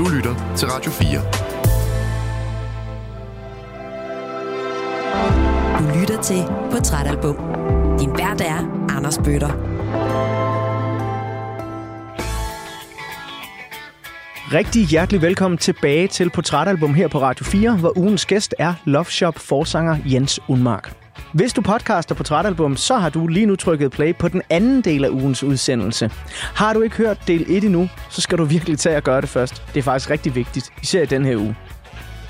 Du lytter til Radio 4. Du lytter til Portrætalbum. Din vært er Anders Bøtter. Rigtig hjertelig velkommen tilbage til Portrætalbum her på Radio 4, hvor ugens gæst er Love Shop forsanger Jens Unmark. Hvis du podcaster Portrætalbum, så har du lige nu trykket play på den anden del af ugens udsendelse. Har du ikke hørt del 1 endnu, så skal du virkelig tage at gøre det først. Det er faktisk rigtig vigtigt, især i den her uge.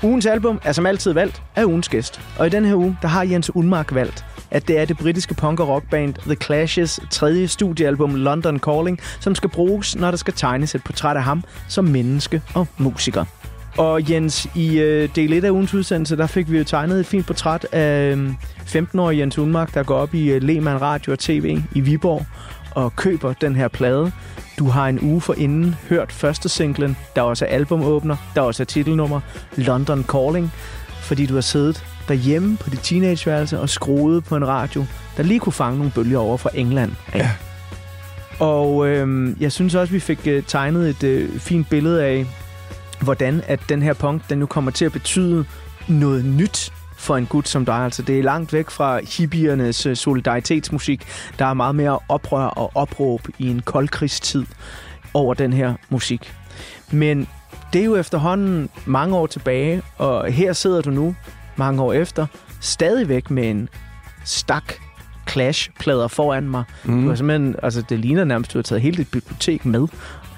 Ugens album er som altid valgt af ugens gæst. Og i den her uge, der har Jens Unmark valgt, at det er det britiske punk- og rockband The Clash's tredje studiealbum London Calling, som skal bruges, når der skal tegnes et portræt af ham som menneske og musiker. Og Jens, i øh, del 1 af ugens udsendelse, der fik vi jo tegnet et fint portræt af øh, 15-årige Jens Unmark, der går op i øh, Lehmann Radio og TV i Viborg og køber den her plade. Du har en uge for inden hørt første singlen, der også er albumåbner, der også er titelnummer, London Calling, fordi du har siddet derhjemme på dit teenageværelse og skruet på en radio, der lige kunne fange nogle bølger over fra England. Ja. Og øh, jeg synes også, vi fik øh, tegnet et øh, fint billede af, hvordan at den her punk, den nu kommer til at betyde noget nyt for en gut som dig. Altså, det er langt væk fra hippiernes øh, solidaritetsmusik. Der er meget mere oprør og opråb i en koldkrigstid over den her musik. Men det er jo efterhånden mange år tilbage, og her sidder du nu, mange år efter, stadigvæk med en stak Clash-plader foran mig. Mm. Du har simpelthen, altså, det ligner nærmest, at du har taget hele dit bibliotek med.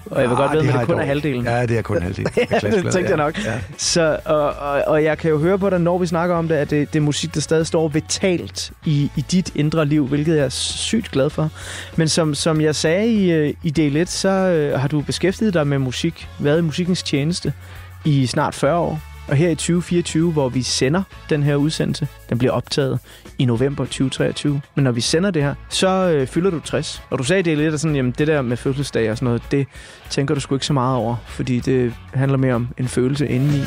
Og jeg vil godt vide, at det kun er halvdelen. Ja, det er kun halvdelen. ja, det tænkte jeg nok. Ja. Så, og, og, og jeg kan jo høre på dig, når vi snakker om det, at det, det er musik, der stadig står vitalt i, i dit indre liv, hvilket jeg er sygt glad for. Men som, som jeg sagde i, øh, i del 1, så øh, har du beskæftiget dig med musik, været i musikkens tjeneste i snart 40 år. Og her i 2024, hvor vi sender den her udsendelse, den bliver optaget i november 2023. Men når vi sender det her, så øh, fylder du 60. Og du sagde det lidt, at sådan, jamen, det der med fødselsdag og sådan noget, det tænker du sgu ikke så meget over, fordi det handler mere om en følelse indeni.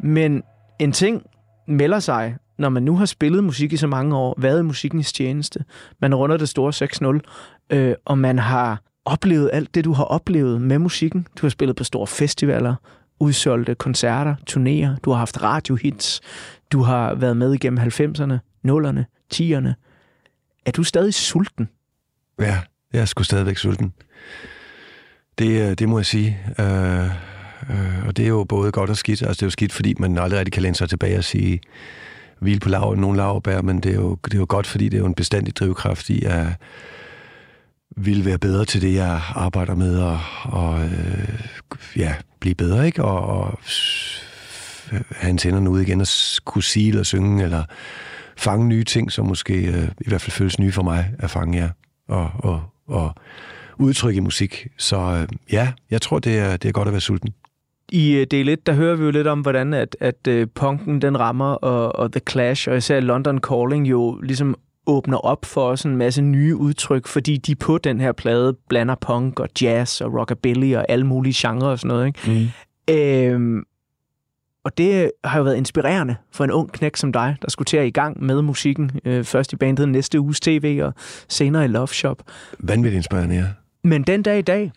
Men en ting melder sig, når man nu har spillet musik i så mange år, været i musikkens tjeneste, man runder det store 6-0, øh, og man har oplevet alt det, du har oplevet med musikken. Du har spillet på store festivaler, udsolgte koncerter, turnéer, du har haft radiohits, du har været med igennem 90'erne, 0'erne, 10'erne. Er du stadig sulten? Ja, jeg er sgu stadigvæk sulten. Det, øh, det må jeg sige. Øh, øh, og det er jo både godt og skidt. Altså, det er jo skidt, fordi man aldrig rigtig kan læne sig tilbage og sige, hvil på lav, nogen lavbær, men det er, jo, det er jo godt, fordi det er jo en bestandig drivkraft i at ville være bedre til det, jeg arbejder med, og, og øh, ja, blive bedre, ikke? Og, og have antennerne ud igen og kunne sige eller synge, eller fange nye ting, som måske øh, i hvert fald føles nye for mig at fange, ja. Og, og, og udtrykke i musik. Så øh, ja, jeg tror, det er, det er godt at være sulten. I øh, del 1, der hører vi jo lidt om, hvordan at, at øh, punken den rammer, og, og The Clash, og især London Calling jo ligesom åbner op for os en masse nye udtryk, fordi de på den her plade blander punk og jazz og rockabilly og alle mulige genrer og sådan noget. Ikke? Mm. Øhm, og det har jo været inspirerende for en ung knæk som dig, der skulle til at i gang med musikken. Øh, først i bandet næste uges tv, og senere i Love Shop. Vanvittigt inspirerende, ja. Men den dag i dag,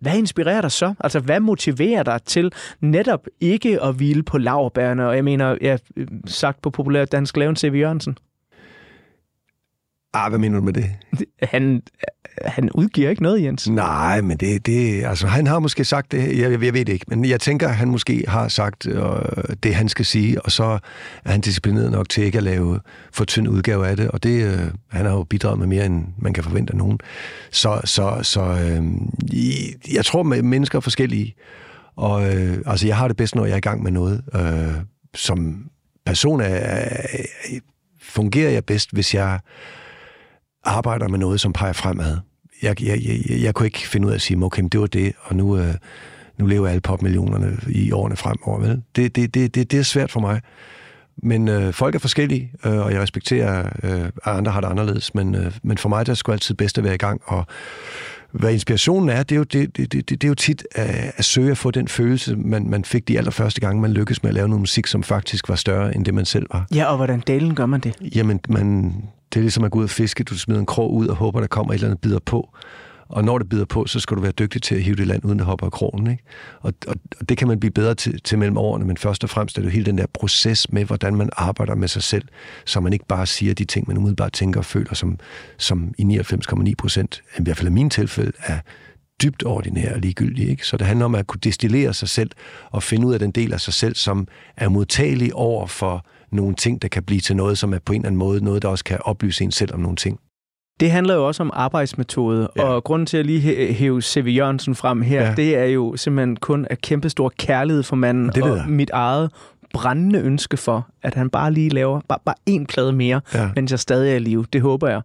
hvad inspirerer dig så? Altså, hvad motiverer dig til netop ikke at hvile på laverbærene? Og jeg mener, jeg ja, sagt på populær dansk, lave en C.V. Jørgensen. Ah, hvad mener du med det? Han, han udgiver ikke noget, Jens. Nej, men det, det, altså, han har måske sagt det, jeg, jeg ved det ikke, men jeg tænker, han måske har sagt øh, det, han skal sige, og så er han disciplineret nok til ikke at lave for tynd udgave af det, og det, øh, han har jo bidraget med mere, end man kan forvente af nogen. Så, så, så øh, jeg tror, mennesker er forskellige, og øh, altså, jeg har det bedst, når jeg er i gang med noget, øh, som person er, er, fungerer jeg bedst, hvis jeg arbejder med noget, som peger fremad. Jeg, jeg, jeg, jeg kunne ikke finde ud af at sige, okay, det var det, og nu, øh, nu lever alle popmillionerne i årene fremover. Vel? Det, det, det, det, det er svært for mig. Men øh, folk er forskellige, øh, og jeg respekterer, øh, at andre har det anderledes. Men, øh, men for mig der er det sgu altid bedst at være i gang. Og hvad inspirationen er, det er jo, det, det, det, det er jo tit at, at søge at få den følelse, man, man fik de allerførste gange, man lykkedes med at lave noget musik, som faktisk var større end det, man selv var. Ja, og hvordan delen gør man det? Jamen, man det er ligesom at gå ud og fiske. Du smider en krog ud og håber, der kommer et eller andet bider på. Og når det bider på, så skal du være dygtig til at hive det land, uden det hopper af krogen. Ikke? Og, og, og det kan man blive bedre til, til mellem årene, men først og fremmest er det jo hele den der proces med, hvordan man arbejder med sig selv, så man ikke bare siger de ting, man umiddelbart tænker og føler, som, som i 99,9 procent, i hvert fald i min tilfælde, er dybt ordinære og ligegyldige. Ikke? Så det handler om at kunne destillere sig selv og finde ud af den del af sig selv, som er modtagelig over for nogle ting, der kan blive til noget, som er på en eller anden måde noget, der også kan oplyse en selv om nogle ting. Det handler jo også om arbejdsmetode, ja. og grunden til at lige hæve C.V. Jørgensen frem her, ja. det er jo simpelthen kun af kæmpestor kærlighed for manden, det og jeg. mit eget brændende ønske for, at han bare lige laver bare, bare én plade mere, ja. mens jeg stadig er i live. Det håber jeg.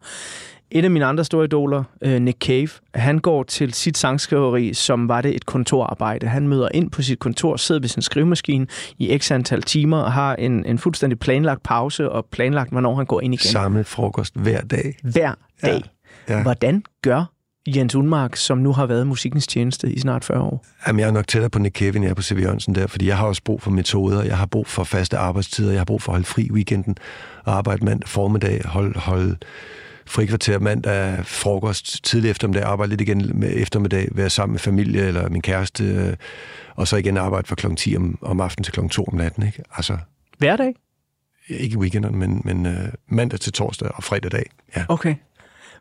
Et af mine andre store idoler, øh, Nick Cave, han går til sit sangskriveri, som var det et kontorarbejde. Han møder ind på sit kontor, sidder ved sin skrivemaskine i x antal timer og har en, en fuldstændig planlagt pause og planlagt, hvornår han går ind igen. Samme frokost hver dag. Hver dag. Ja. Ja. Hvordan gør Jens Unmark, som nu har været musikkens tjeneste i snart 40 år? Jamen, jeg er nok tættere på Nick Cave, end jeg er på C.V. Jørgensen der, fordi jeg har også brug for metoder, jeg har brug for faste arbejdstider, jeg har brug for at holde fri weekenden, og arbejde mandag formiddag, holde, holde frikvarter mandag, frokost, tidlig eftermiddag, arbejde lidt igen med eftermiddag, være sammen med familie eller min kæreste, øh, og så igen arbejde fra klokken 10 om, om aftenen til klokken 2 om natten. Ikke? Altså, Hverdag? Ikke weekenden, men, men uh, mandag til torsdag og fredag dag. Ja. Okay.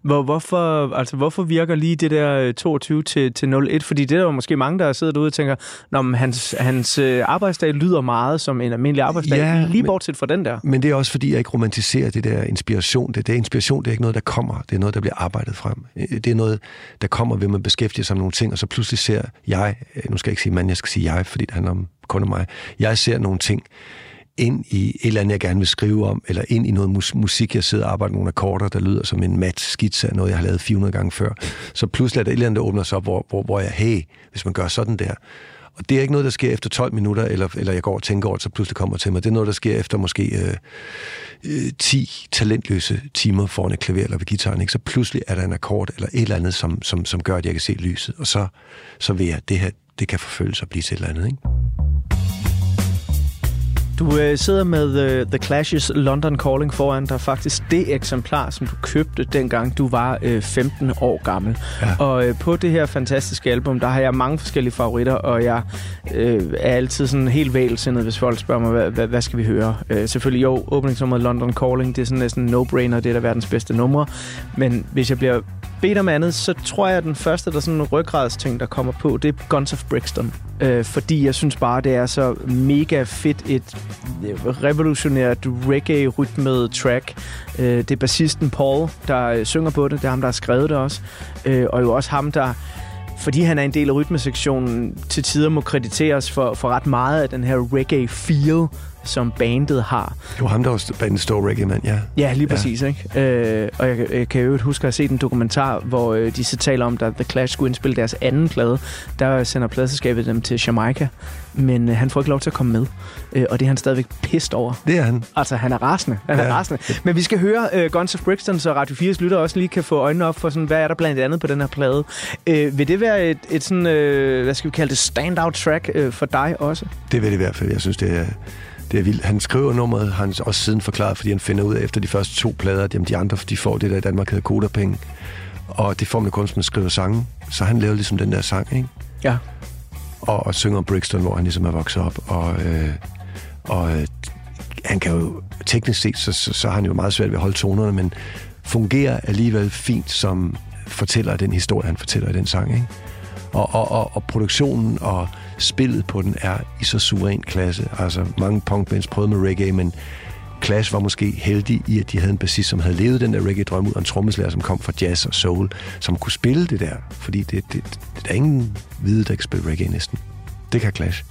Hvor, hvorfor, altså, hvorfor virker lige det der 22 øh, til, til 01? Fordi det er der måske mange, der sidder derude og tænker, når hans, hans øh, arbejdsdag lyder meget som en almindelig arbejdsdag, ja, lige bortset fra den der. Men det er også, fordi jeg ikke romantiserer det der inspiration. Det, det er inspiration, det er ikke noget, der kommer. Det er noget, der bliver arbejdet frem. Øh, det er noget, der kommer ved, at man beskæftiger sig med nogle ting, og så pludselig ser jeg, nu skal jeg ikke sige mand, jeg skal sige jeg, fordi det handler om kun om mig. Jeg ser nogle ting, ind i et eller andet, jeg gerne vil skrive om, eller ind i noget mus- musik, jeg sidder og arbejder nogle akkorder, der lyder som en mat skitse af noget, jeg har lavet 400 gange før. Så pludselig er der et eller andet, der åbner sig op, hvor, hvor, hvor jeg, hey, hvis man gør sådan der. Og det er ikke noget, der sker efter 12 minutter, eller, eller jeg går og tænker over det, så pludselig kommer til mig. Det er noget, der sker efter måske øh, øh, 10 talentløse timer foran et klaver eller ved gitaren. Ikke? Så pludselig er der en akkord eller et eller andet, som, som, som gør, at jeg kan se lyset. Og så, så vil jeg, det her, det kan forfølges og blive til et eller andet. Ikke? Du øh, sidder med uh, The Clash's London Calling foran dig. Faktisk det eksemplar, som du købte dengang du var øh, 15 år gammel. Ja. Og øh, på det her fantastiske album, der har jeg mange forskellige favoritter, og jeg øh, er altid sådan helt vælsindet, hvis folk spørger mig, hvad, hvad, hvad skal vi høre? Øh, selvfølgelig jo, åbningsnummeret London Calling, det er sådan næsten no-brainer, det er der verdens bedste numre. Men hvis jeg bliver bedt om andet, så tror jeg, at den første, der sådan en ryggradsting, der kommer på, det er Guns of Brixton. Øh, fordi jeg synes bare, det er så mega fedt et revolutionært reggae-rytmet track. Øh, det er bassisten Paul, der øh, synger på det. Det er ham, der har skrevet det også. Øh, og jo også ham, der fordi han er en del af rytmesektionen, til tider må krediteres for, for ret meget af den her reggae-feel, som bandet har. Det var ham, der var bandets store reggae-mand, ja. Ja, lige præcis. Ja. Ikke? Øh, og jeg, jeg kan jo huske at have set en dokumentar, hvor øh, de så taler om, at The Clash skulle indspille deres anden plade. Der sender pladselskabet dem til Jamaica, men øh, han får ikke lov til at komme med. Øh, og det er han stadigvæk pist over. Det er han. Altså, han er rasende. Han ja. er rasende. Men vi skal høre øh, Guns of Brixton, så Radio 4's lytter også lige kan få øjnene op for, sådan, hvad er der blandt andet på den her plade. Øh, vil det være et, et sådan, øh, hvad skal vi kalde det, standout track øh, for dig også? Det vil det i hvert fald. Jeg synes, det er det er vildt. Han skriver nummeret, han også siden forklaret, fordi han finder ud af efter de første to plader, at jamen, de andre de får det der i Danmark hedder kodapenge. Og det får man kun, hvis man skriver sange. Så han lavede ligesom den der sang, ikke? Ja. Og, og synger om Brixton, hvor han ligesom er vokset op. Og, øh, og øh, han kan jo, teknisk set, så, så, så har han jo meget svært ved at holde tonerne, men fungerer alligevel fint som fortæller den historie, han fortæller i den sang, ikke? Og, og, og, og produktionen og spillet på den er i så suveræn klasse. Altså, mange punkbands prøvede med reggae, men Clash var måske heldig i, at de havde en bassist, som havde levet den der reggae-drøm ud, og en trommeslager, som kom fra jazz og soul, som kunne spille det der. Fordi det, det, det, der er ingen hvide, der kan spille reggae næsten. Det kan Clash.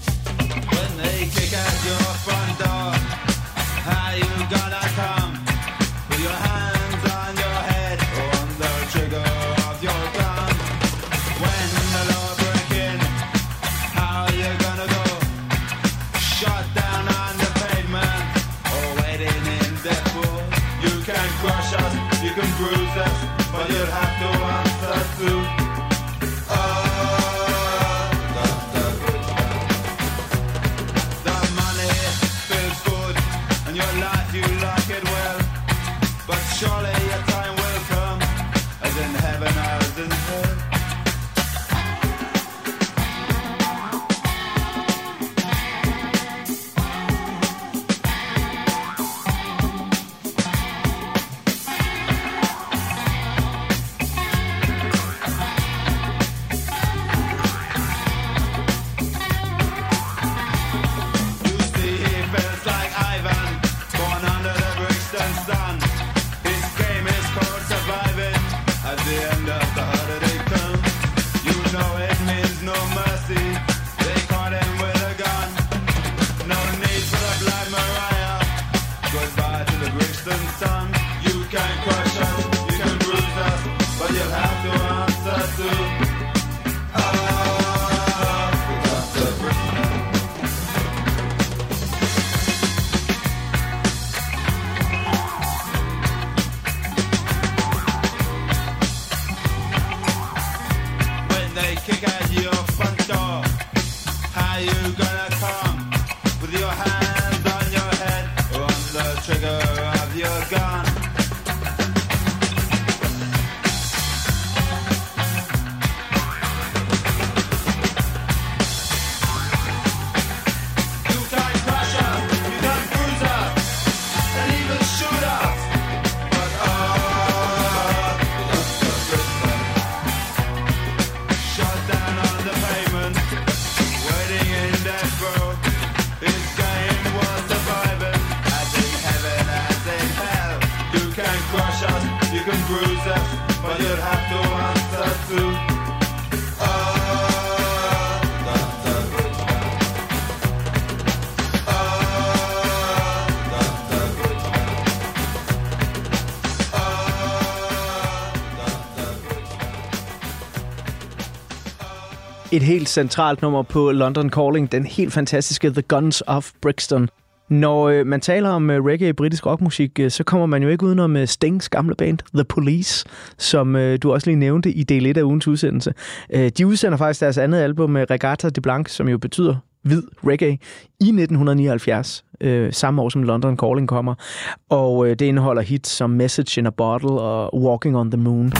Et helt centralt nummer på London Calling, den helt fantastiske The Guns of Brixton. Når øh, man taler om øh, reggae britisk rockmusik, øh, så kommer man jo ikke udenom øh, Stings gamle band, The Police, som øh, du også lige nævnte i del 1 af ugens udsendelse. Øh, de udsender faktisk deres andet album, øh, Regatta de Blanc, som jo betyder hvid reggae, i 1979, øh, samme år som London Calling kommer. Og øh, det indeholder hits som Message in a Bottle og Walking on the Moon.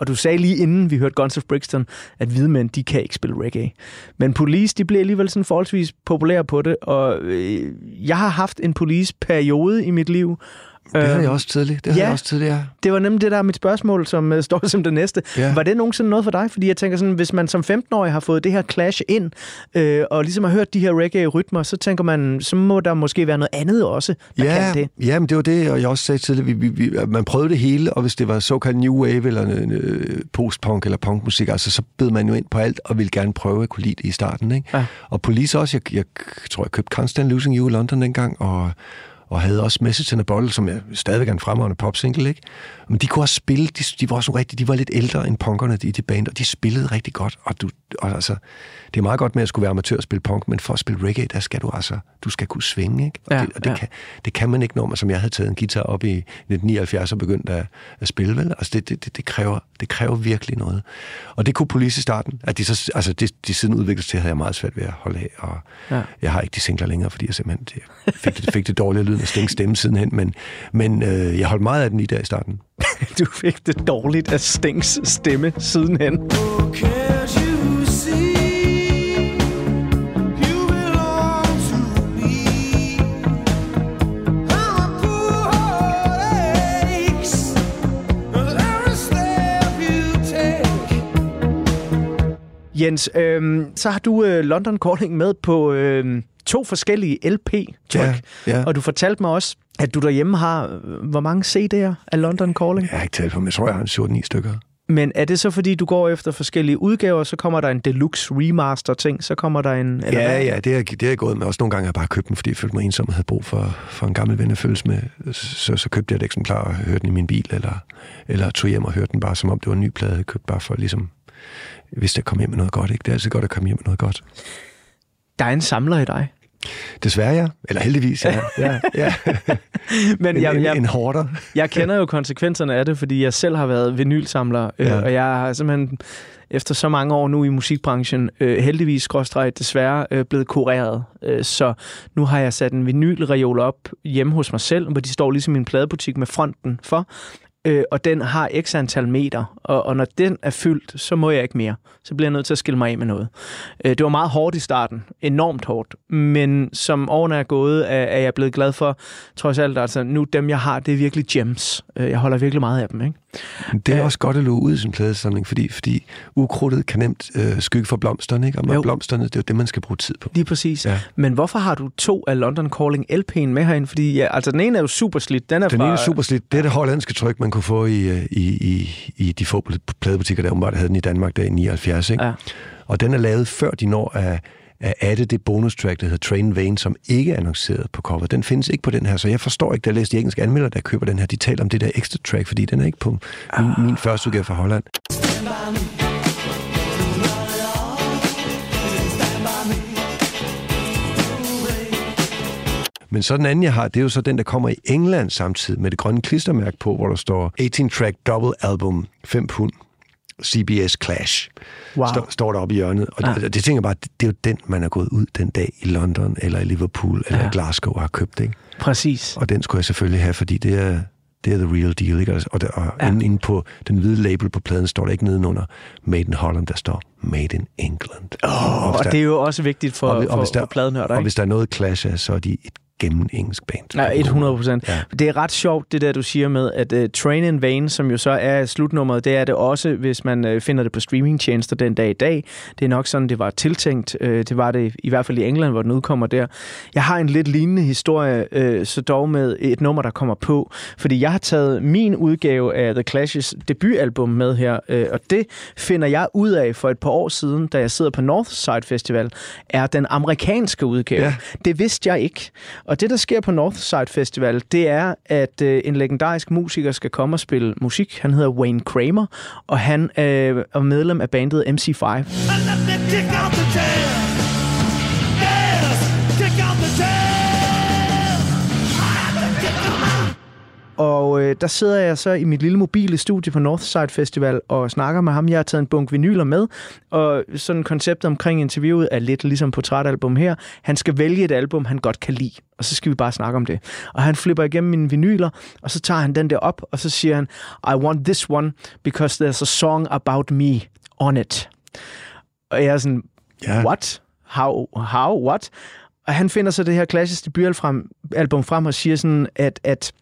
Og du sagde lige inden vi hørte Guns of Brixton, at hvide mænd, de kan ikke spille reggae. Men Police, de blev alligevel sådan forholdsvis populære på det, og øh, jeg har haft en Police-periode i mit liv. Det havde Øhm, jeg også tidligt. Det havde ja. jeg også tidligere. Det var nemlig det, der er mit spørgsmål, som uh, står som det næste. Ja. Var det nogensinde noget for dig? Fordi jeg tænker sådan, hvis man som 15-årig har fået det her clash ind, øh, og ligesom har hørt de her reggae-rytmer, så tænker man, så må der måske være noget andet også, der ja, kan det. ja, men det var det, og jeg også sagde tidligere, vi, vi, vi, man prøvede det hele, og hvis det var såkaldt new wave, eller øh, postpunk, eller punkmusik, altså, så bed man jo ind på alt, og ville gerne prøve at kunne lide det i starten. Ikke? Ja. Og Police også, jeg, jeg tror, jeg købte Constant Losing You i London dengang, og, og havde også Message in a Bottle, som jeg stadigvæk er en fremragende popsingle, ikke? Men de kunne også spille, de, de var også rigtig, de var lidt ældre end punkerne i de band, og de spillede rigtig godt, og du, og altså, det er meget godt med at skulle være amatør og spille punk, men for at spille reggae, der skal du altså, du skal kunne svinge, ikke? Og, Ja, det, og det, ja. kan, det kan man ikke, når man, som jeg havde taget en guitar op i 1979 og begyndt at, at spille, vel? Altså, det, det, det, det, kræver, det kræver virkelig noget. Og det kunne Police i starten, at de, så, altså, de, de siden udviklede sig til, havde jeg meget svært ved at holde af, og Ja. ja. jeg har ikke de singler længere, fordi jeg simpelthen jeg fik, det, fik det dårlige lyd af stemme sidenhen, men, men øh, jeg holdt meget af den lige der i starten. Du fik det dårligt af Stings stemme sidenhen. Jens, øh, så har du øh, London Calling med på øh, to forskellige LP-tryk. Ja, ja. Og du fortalte mig også, at du derhjemme har, øh, hvor mange CD'er af London Calling? Jeg har ikke talt på, men jeg tror, jeg har en 17-9 stykker. Men er det så, fordi du går efter forskellige udgaver, så kommer der en deluxe remaster ting, så kommer der en... Eller Ja, hvad? ja, det er, det er jeg gået med. Også nogle gange har jeg bare købt den, fordi jeg følte mig ensom og havde brug for, for en gammel ven at følges med. Så, så købte jeg et eksemplar og hørte den i min bil, eller, eller tog hjem og hørte den bare, som om det var en ny plade, jeg købte bare for ligesom, hvis jeg kom hjem med noget godt. Ikke? Det er altid godt at komme hjem med noget godt. Der er en samler i dig. Desværre, ja. Eller heldigvis, ja. ja, ja. Men En, jeg, en, jeg, en hårder. jeg kender jo konsekvenserne af det, fordi jeg selv har været vinylsamler, ja. Ja. øh, og jeg har simpelthen efter så mange år nu i musikbranchen, øh, heldigvis skråstreget desværre øh, blevet kureret. Øh, så nu har jeg sat en vinylreol op hjemme hos mig selv, hvor de står ligesom i en pladebutik med fronten for, øh, og den har x antal meter, og, og når den er fyldt, så må jeg ikke mere. Så bliver jeg nødt til at skille mig af med noget. Øh, det var meget hårdt i starten, enormt hårdt, men som årene er gået, er, er jeg blevet glad for, trods alt, altså nu dem jeg har, det er virkelig gems. Øh, jeg holder virkelig meget af dem, ikke? Det er Ja. også godt at luge ud i sin pladesamling, fordi, fordi ukrudtet kan nemt øh, skygge for blomsterne, ikke? Og med Jo. blomsterne, det er jo det, man skal bruge tid på. Lige præcis. Ja. Men hvorfor har du to af London Calling LP'en med herinde? Fordi ja, altså, den ene er jo super slidt. Den er Den fra, ene er super slidt. Det er det hollandske tryk, man kunne få i, øh, i, i, i de få pladebutikker, der umiddelbart havde den i Danmark der i 79. Ikke? Ja. Og den er lavet før de når at, at adde det bonustrack, der hedder Train Vein, som ikke er annonceret på cover. Den findes ikke på den her, så jeg forstår ikke, da jeg læste de engelske anmeldere, der køber den her, de taler om det der ekstra track, fordi den er ikke på min, min første udgave fra Holland. Men så den anden, jeg har, det er jo så den, der kommer i England samtidig med det grønne klistermærke på, hvor der står 18-track double album, 5 pund, CBS Clash. Wow. Står, står der oppe i hjørnet. Og det, det tænker jeg bare, det, det er jo den, man er gået ud den dag i London, eller i Liverpool, eller Ja. i Glasgow og har købt, ikke? Præcis. Og den skulle jeg selvfølgelig have, fordi det er, det er the real deal, ikke? Og, der, og Ja. ja. inde, inde på den hvide label på pladen står der ikke nedenunder Made in Holland, der står Made in England. Oh, Og det er jo også vigtigt for, og, for, hvis der, for pladnørder, og ikke? hvis der er noget clash af, så er de et gennem engelsk band. Nej, 100 procent. Ja. Det er ret sjovt, det der, du siger med, at uh, Train in Vain, som jo så er slutnummeret, det er det også, hvis man uh, finder det på streamingtjenester den dag i dag. Det er nok sådan, det var tiltænkt. Uh, det var det i hvert fald i England, hvor den udkommer der. Jeg har en lidt lignende historie, uh, så dog med et nummer, der kommer på. Fordi jeg har taget min udgave af The Clash's debutalbum med her, uh, og det finder jeg ud af for et par år siden, da jeg sidder på Northside Festival, er den amerikanske udgave. Ja. Det vidste jeg ikke. Og det, der sker på Northside Festival, det er, at øh, en legendarisk musiker skal komme og spille musik. Han hedder Wayne Kramer, og han øh, er medlem af bandet MC5. I love that Og øh, der sidder jeg så i mit lille mobile studie på Northside Festival og snakker med ham. Jeg har taget en bunke vinyler med, og sådan konceptet omkring interviewet er lidt ligesom portrætalbum her. Han skal vælge et album, han godt kan lide, og så skal vi bare snakke om det. Og han flipper igennem mine vinyler, og så tager han den der op, og så siger han, I want this one, because there's a song about me on it. Og jeg er sådan, Ja. what? How? How? What? Og han finder så det her klassiske debutalbum frem, album frem og siger sådan, at, at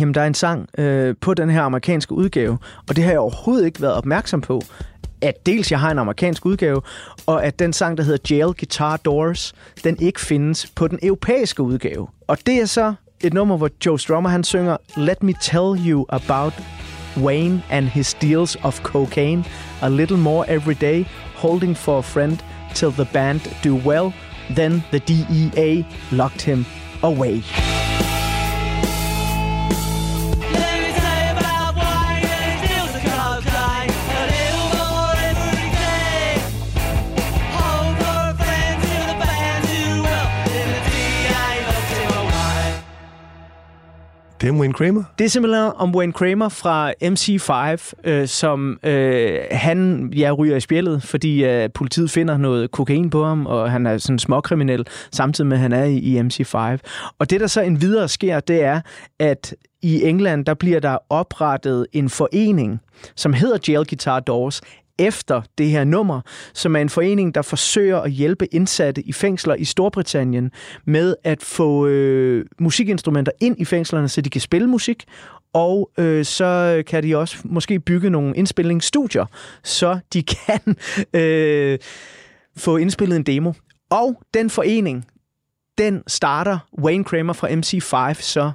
jamen, der er en sang øh, på den her amerikanske udgave, og det har jeg overhovedet ikke været opmærksom på, at dels jeg har en amerikansk udgave, og at den sang, der hedder Jail Guitar Doors, den ikke findes på den europæiske udgave. Og det er så et nummer, hvor Joe Strummer han synger Let me tell you about Wayne and his deals of cocaine, a little more every day, holding for a friend till the band do well, then the DEA locked him away. Det er Wayne Kramer. Det er simpelthen om Wayne Kramer fra MC5, øh, som øh, han ja, ryger i spjældet, fordi øh, politiet finder noget kokain på ham, og han er sådan småkriminel, samtidig med, at han er i, i MC5. Og det, der så en videre sker, det er, at i England, der bliver der oprettet en forening, som hedder Jail Guitar Doors, efter det her nummer, som er en forening, der forsøger at hjælpe indsatte i fængsler i Storbritannien med at få øh, musikinstrumenter ind i fængslerne, så de kan spille musik, og øh, så kan de også måske bygge nogle indspilningsstudier, så de kan øh, få indspillet en demo. Og den forening, den starter Wayne Kramer fra MC5 så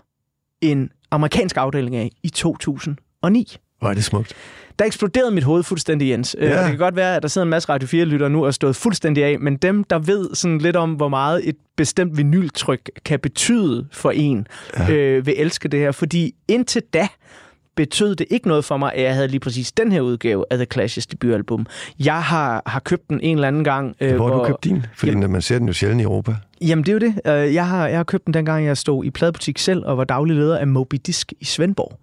en amerikansk afdeling af i 2009 Hvor er det smukt der eksploderede mit hoved fuldstændig, Jens. Ja. Ja. Det kan godt være, at der sidder en masse Radio 4-lyttere nu og er stået fuldstændig af, men dem, der ved sådan lidt om, hvor meget et bestemt vinyltryk kan betyde for en, ja. øh, vil elske det her. Fordi indtil da betød det ikke noget for mig, at jeg havde lige præcis den her udgave af The Clash's debutalbum. Jeg har, har købt den en eller anden gang. Øh, Hvor har du købt din? Fordi Jamen- man ser den jo sjældent i Europa. Jamen, det er jo det. Øh, Jeg har, jeg har købt den dengang, jeg stod i pladebutik selv og var daglig leder af Moby Disk i Svendborg.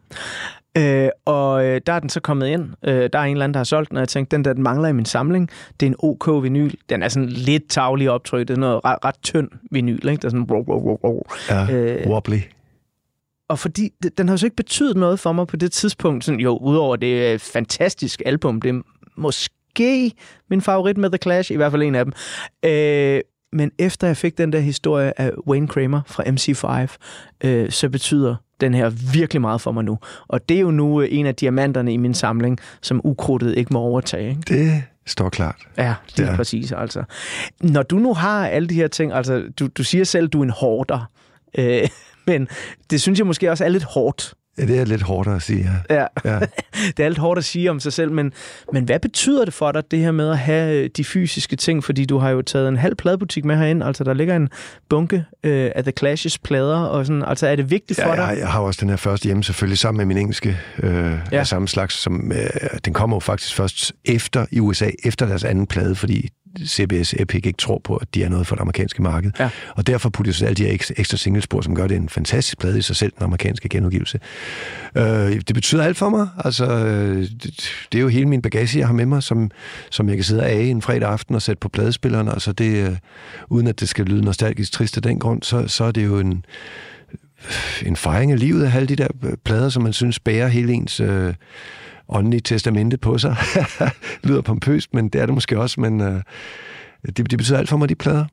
Øh, og øh, der er den så kommet ind. Øh, der er en eller anden, der har solgt den, og jeg tænkte, den der den mangler i min samling. Det er en OK vinyl. Den er sådan lidt tavlig optryk. Det er noget ret, ret tynd vinyl, ikke? Der er sådan... Ro, ro, ro, ro. Ja, Øh, øh, wobbly. Og fordi den har jo så ikke betydet noget for mig på det tidspunkt. Sådan, jo, udover det er et fantastisk album. Det er måske min favorit med The Clash, i hvert fald en af dem. Øh, men efter jeg fik den der historie af Wayne Kramer fra MC5, øh, så betyder den her virkelig meget for mig nu. Og det er jo nu øh, en af diamanterne i min samling, som ukrudtet ikke må overtage. Ikke? Det står klart. Ja, lige ja. Ja. præcis. Altså. Når du nu har alle de her ting, altså du, du siger selv, du er en hårder, øh, men det synes jeg måske også er lidt hårdt. Ja, det er lidt hårdt at sige, ja. Ja. ja. Det er lidt hårdt at sige om sig selv, men, men hvad betyder det for dig, det her med at have øh, de fysiske ting? Fordi du har jo taget en halv pladebutik med herind, altså der ligger en bunke øh, af The Clash's plader, og sådan, altså er det vigtigt for Ja, dig? jeg, jeg har også den her første hjemme, selvfølgelig sammen med min engelske øh, Ja. ja. af samme slags. Som, øh, den kommer jo faktisk først efter i USA, efter deres anden plade, fordi CBS Epic ikke tror på, at de er noget for det amerikanske marked. Ja. Og derfor putter de så alle de her ekstra, singlespor, som gør det en fantastisk plade i sig selv, den amerikanske genudgivelse. Øh, det betyder alt for mig. Altså, det, det er jo hele min bagage, jeg har med mig, som, som jeg kan sidde af en fredag aften og sætte på pladespilleren. Altså det, øh, uden at det skal lyde nostalgisk trist af den grund, så, så er det jo en, en fejring af livet af alle de der øh, plader, som man synes bærer hele ens øh, åndelige testamente på sig. lyder pompøst, men det er det måske også, men øh, det, det betyder alt for mig, de plader.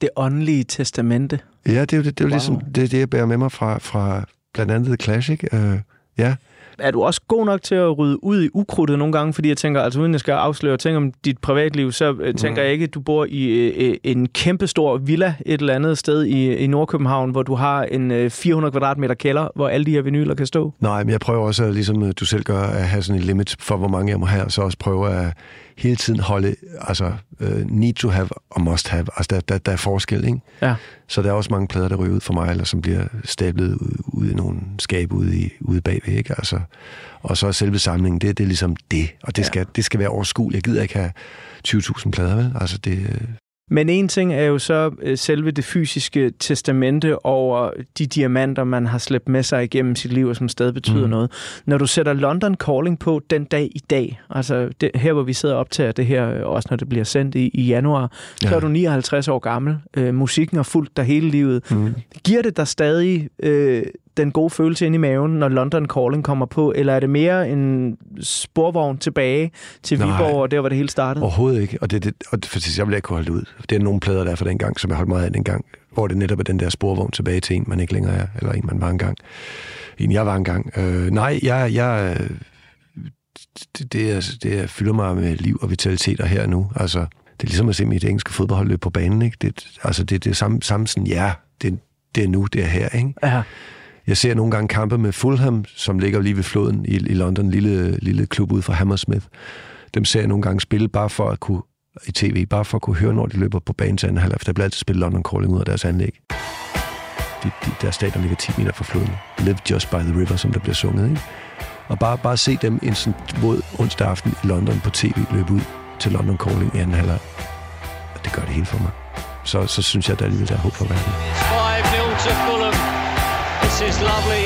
det åndelige testamente. Ja, det er jo det, det, er jo Wow. ligesom, det, det, jeg bærer med mig fra, fra blandt andet The Classic. Øh, ja, Er du også god nok til at rydde ud i ukrudtet nogle gange? Fordi jeg tænker, altså uden jeg skal afsløre ting om dit privatliv, så øh, tænker jeg ikke, at du bor i øh, en kæmpestor villa et eller andet sted i, i Nordkøbenhavn, hvor du har en øh, 400 kvadratmeter kælder, hvor alle de her vinyler kan stå. Nej, men jeg prøver også, at, ligesom øh, du selv gør, at have sådan en limit for, hvor mange jeg må have, og så også prøve at hele tiden holde, altså uh, need to have og must have. Altså, der, der, der er forskel, ikke? Ja. Så der er også mange plader, der ryger ud for mig, eller som bliver stablet ud, ud i nogle skab ude, i, ude bagved, ikke? Altså, og så er selve samlingen, det, det er ligesom det, og det, Ja. skal, det skal være overskueligt. Jeg gider ikke have 20.000 plader, vel? Altså, det, øh, Men en ting er jo så øh, selve det fysiske testamente over de diamanter, man har slæbt med sig igennem sit liv, og som stadig betyder mm. Noget. Når du sætter London Calling på den dag i dag, altså det, her hvor vi sidder og optager det her, øh, også når det bliver sendt i, i januar, ja. så er du 59 år gammel. Øh, musikken har fulgt dig hele livet. mm. Giver det dig stadig øh, den gode følelse ind i maven, når London Calling kommer på, eller er det mere en sporvogn tilbage til Nej. Viborg, og der hvor det hele startede? Overhovedet ikke, og det, det, og for jeg vil ikke kunne holde det ud. Det er nogle plader, der er fra den gang, som jeg holdt meget af den gang, hvor det netop er den der sporvogn tilbage til en, man ikke længere er, eller en, man var engang. En, jeg var engang. Øh, nej, jeg, jeg, det, det, er, det er, fylder mig med liv og vitaliteter her og nu. Altså, det er ligesom at se mit engelske fodboldhold løbe på banen, ikke? Det, altså, det, det er samme, samme sådan, ja, det, det er nu, det er her, ikke? Ja. Jeg ser nogle gange kampe med Fulham, som ligger lige ved floden i, i London, en lille, lille klub ude fra Hammersmith. Dem ser jeg nogle gange spille bare for at kunne i tv, bare for at kunne høre, når de løber på banen til anden halvleg, for der bliver altid spillet London Calling ud af deres anlæg. De, de, deres stadion ligger 10 meter fra floden. Live just by the river, som der bliver sunget. Ikke? Og bare, bare se dem en sådan våd onsdag aften i London på tv løbe ud til London Calling i anden halvleg. Det gør det hele for mig. Så, så synes jeg, der er alligevel der er håb for verden. 5 0 til Fulham. This is lovely.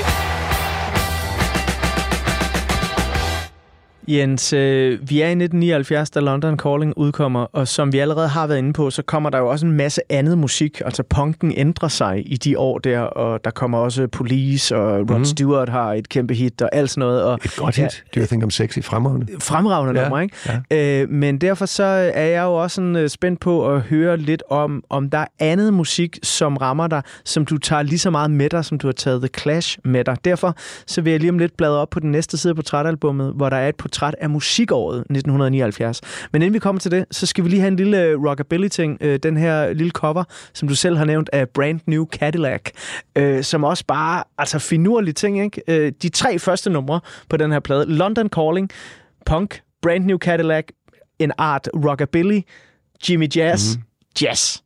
Jens, øh, vi er i 1979, da London Calling udkommer, og som vi allerede har været inde på, så kommer der jo også en masse andet musik. Altså punken ændrer sig i de år der, og der kommer også Police, og Rod Mhm. Stewart har et kæmpe hit og alt sådan noget. Og Et godt hit. Do you think I'm sexy? Fremragende. fremragende Ja, nummer, ikke? Ja. Øh, men derfor så er jeg jo også sådan, øh, spændt på at høre lidt om, om der er andet musik, som rammer dig, som du tager lige så meget med dig, som du har taget The Clash med dig. Derfor så vil jeg lige om lidt bladre op på den næste side af portrætalbummet, hvor der er et portræt af musikåret 1979. Men inden vi kommer til det, så skal vi lige have en lille øh, rockabilly-ting. Øh, Den her lille cover, som du selv har nævnt, af Brand New Cadillac, øh, som også bare, altså finurlige ting, ikke? Øh, De tre første numre på den her plade, London Calling, Punk, Brand New Cadillac, en art rockabilly, Jimmy Jazz, mm-hmm. jazz.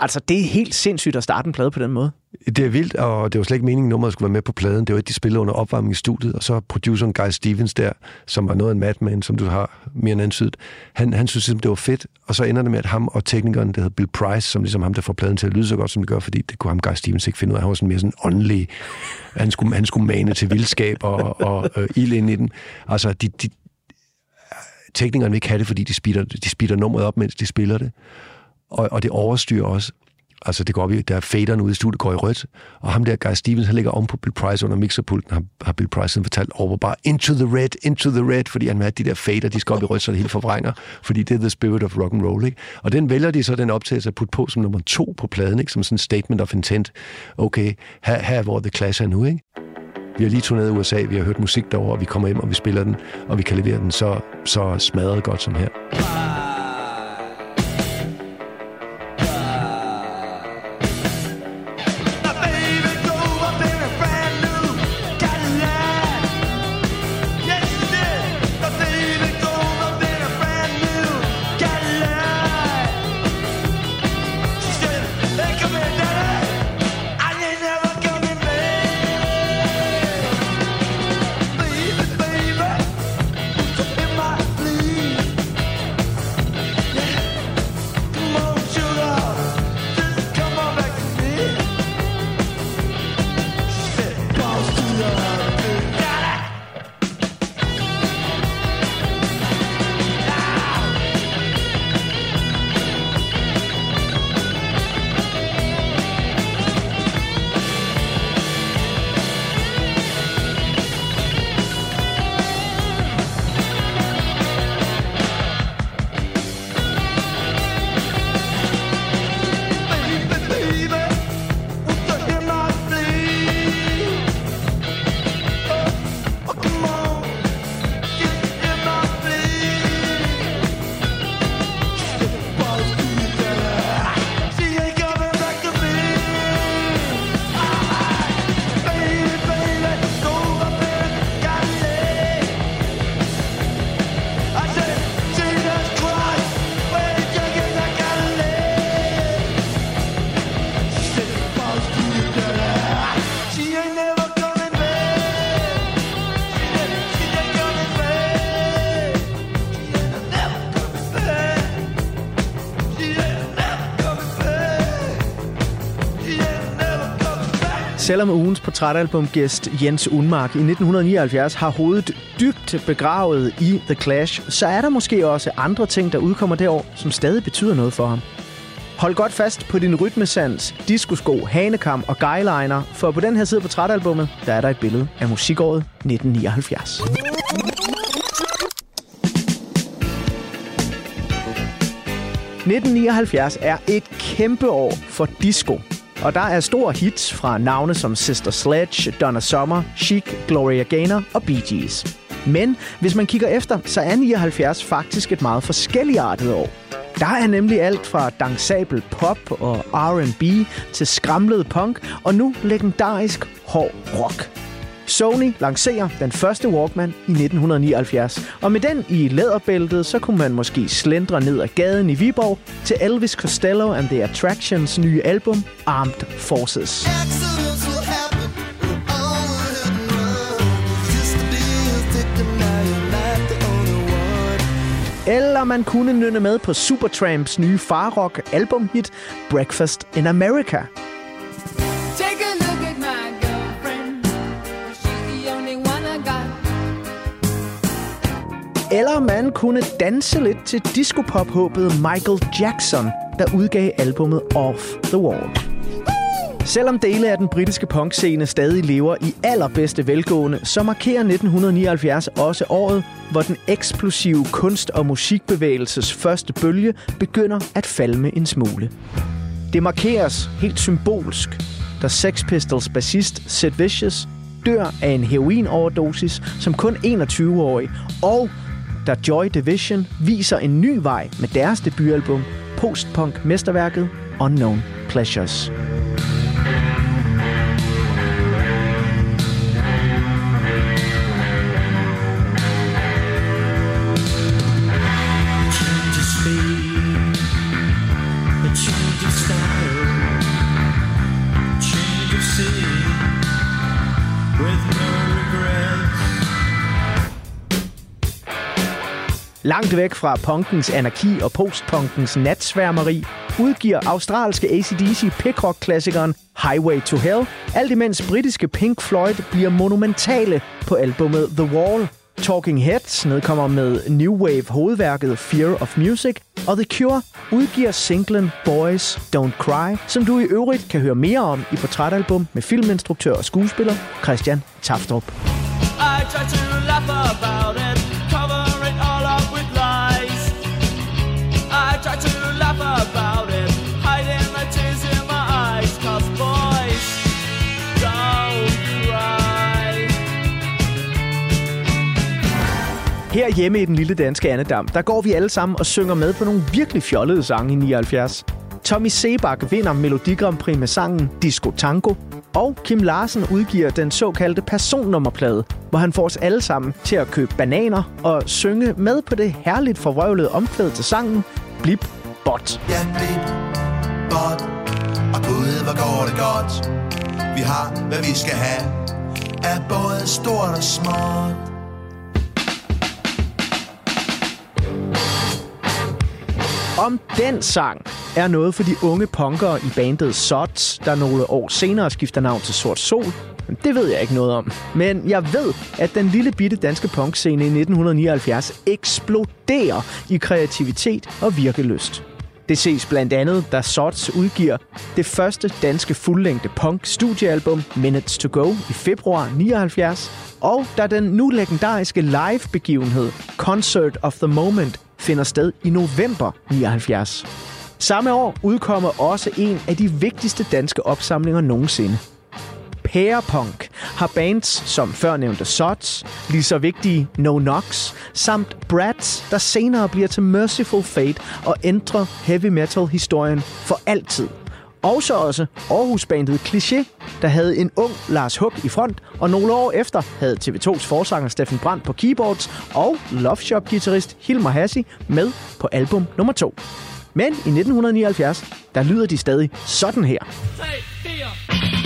Altså, det er helt sindssygt at starte en plade på den måde. Det er vildt, og det var slet ikke meningen, at nummeret skulle være med på pladen. Det var et, de spillede under opvarmning i studiet, og så produceren Guy Stevens der, som var noget af en madman, som du har mere end antydet, han, han synes simpelthen, det var fedt, og så ender det med, at ham og teknikeren, der hedder Bill Price, som ligesom ham, der får pladen til at lyde så godt, som det gør, fordi det kunne ham Guy Stevens ikke finde ud af. Han var sådan mere sådan åndelig. Han skulle, han skulle mane til vildskab og, og øh, ild ind i den. Altså, de, de, teknikeren vil ikke have det, fordi de speeder, de speeder nummeret op, mens de spiller det. Og, og det overstyrer også. Altså, det går op i, der er faderen ude i studiet, går i rødt, og ham der, Guy Stevens, han ligger om på Bill Price under mixerpulten, har, har Bill Price sådan fortalt over bare, into the red, into the red, fordi han vil have de der fader, de skal op i rødt, så det hele forvrænger, fordi det er the spirit of rock and roll, ikke? Og den vælger de så den optagelse at putte på som nummer to på pladen, ikke? Som sådan en statement of intent. Okay, her, her er hvor The Clash er nu, ikke? Vi har lige turneret i USA, vi har hørt musik derovre, og vi kommer hjem, og vi spiller den, og vi kan levere den så, så smadret godt som her. Selvom ugens portrætalbumgæst Jens Unmark i 1979 har hovedet dybt begravet i The Clash, så er der måske også andre ting, der udkommer det år, som stadig betyder noget for ham. Hold godt fast på din rytmesans, diskosko, hanekam og guyliner, for på den her side på portrætalbummet, der er der et billede af musikåret 1979. 1979 er et kæmpe år for disco. Og der er store hits fra navne som Sister Sledge, Donna Summer, Chic, Gloria Gaynor og Bee Gees. Men hvis man kigger efter, så er 79 faktisk et meget forskelligartet år. Der er nemlig alt fra dansabel pop og R&B til skramlet punk, og nu legendarisk hård rock. Sony lancerer den første Walkman i 1979, og med den i læderbæltet, så kunne man måske slendre ned ad gaden i Viborg til Elvis Costello and the Attractions nye album Armed Forces. Eller man kunne nynne med på Supertramps nye farrock albumhit Breakfast in America. Eller man kunne danse lidt til discopop-håbet Michael Jackson, der udgav albumet Off the Wall. Selvom dele af den britiske punkscene stadig lever i allerbedste velgående, så markerer 1979 også året, hvor den eksplosive kunst- og musikbevægelses første bølge begynder at falme en smule. Det markeres helt symbolsk, da Sex Pistols bassist Sid Vicious dør af en heroinoverdosis som kun 21-årig, og da Joy Division viser en ny vej med deres debutalbum, postpunk-mesterværket Unknown Pleasures. Langt væk fra punkens anarki og postpunkens natsværmeri, udgiver australske ACDC pickrock-klassikeren Highway to Hell, alt imens britiske Pink Floyd bliver monumentale på albummet The Wall. Talking Heads nedkommer med New Wave hovedværket Fear of Music, og The Cure udgiver singlen Boys Don't Cry, som du i øvrigt kan høre mere om i portrætalbum med filminstruktør og skuespiller Christian Taftrup. I try to laugh about Her hjemme i den lille danske Annedam, der går vi alle sammen og synger med på nogle virkelig fjollede sange i 79. Tommy Sebak vinder Melodi Grand Prix med sangen Disco Tango, og Kim Larsen udgiver den såkaldte personnummerplade, hvor han får os alle sammen til at købe bananer og synge med på det herligt forvrøvlede omkvæd til sangen Blip Bot. Ja, blip, bot, og gud, hvor går det godt. Vi har, hvad vi skal have, er både stort og småt. Om den sang er noget for de unge punkere i bandet Sots, der nogle år senere skifter navn til Sort Sol. Men Det ved jeg ikke noget om. Men jeg ved, at den lille bitte danske punkscene i 1979 eksploderer i kreativitet og virkelyst. Det ses blandt andet, da Sots udgiver det første danske fuldlængde punk-studiealbum Minutes to Go i februar 79, og da den nu legendariske live-begivenhed Concert of the Moment finder sted i november 79. Samme år udkommer også en af de vigtigste danske opsamlinger nogensinde. Pærepunk har bands som førnævnte Sots, lige så vigtige No Knox, samt Brats, der senere bliver til Merciful Fate og ændrer heavy metal-historien for altid. Og så også Aarhus-bandet Cliché, der havde en ung Lars Hug i front, og nogle år efter havde TV2's forsanger Steffen Brandt på keyboards og Love Shop-gitarrist Hilmar Hassi med på album nummer 2. Men i 1979, der lyder de stadig sådan her. 3, 4.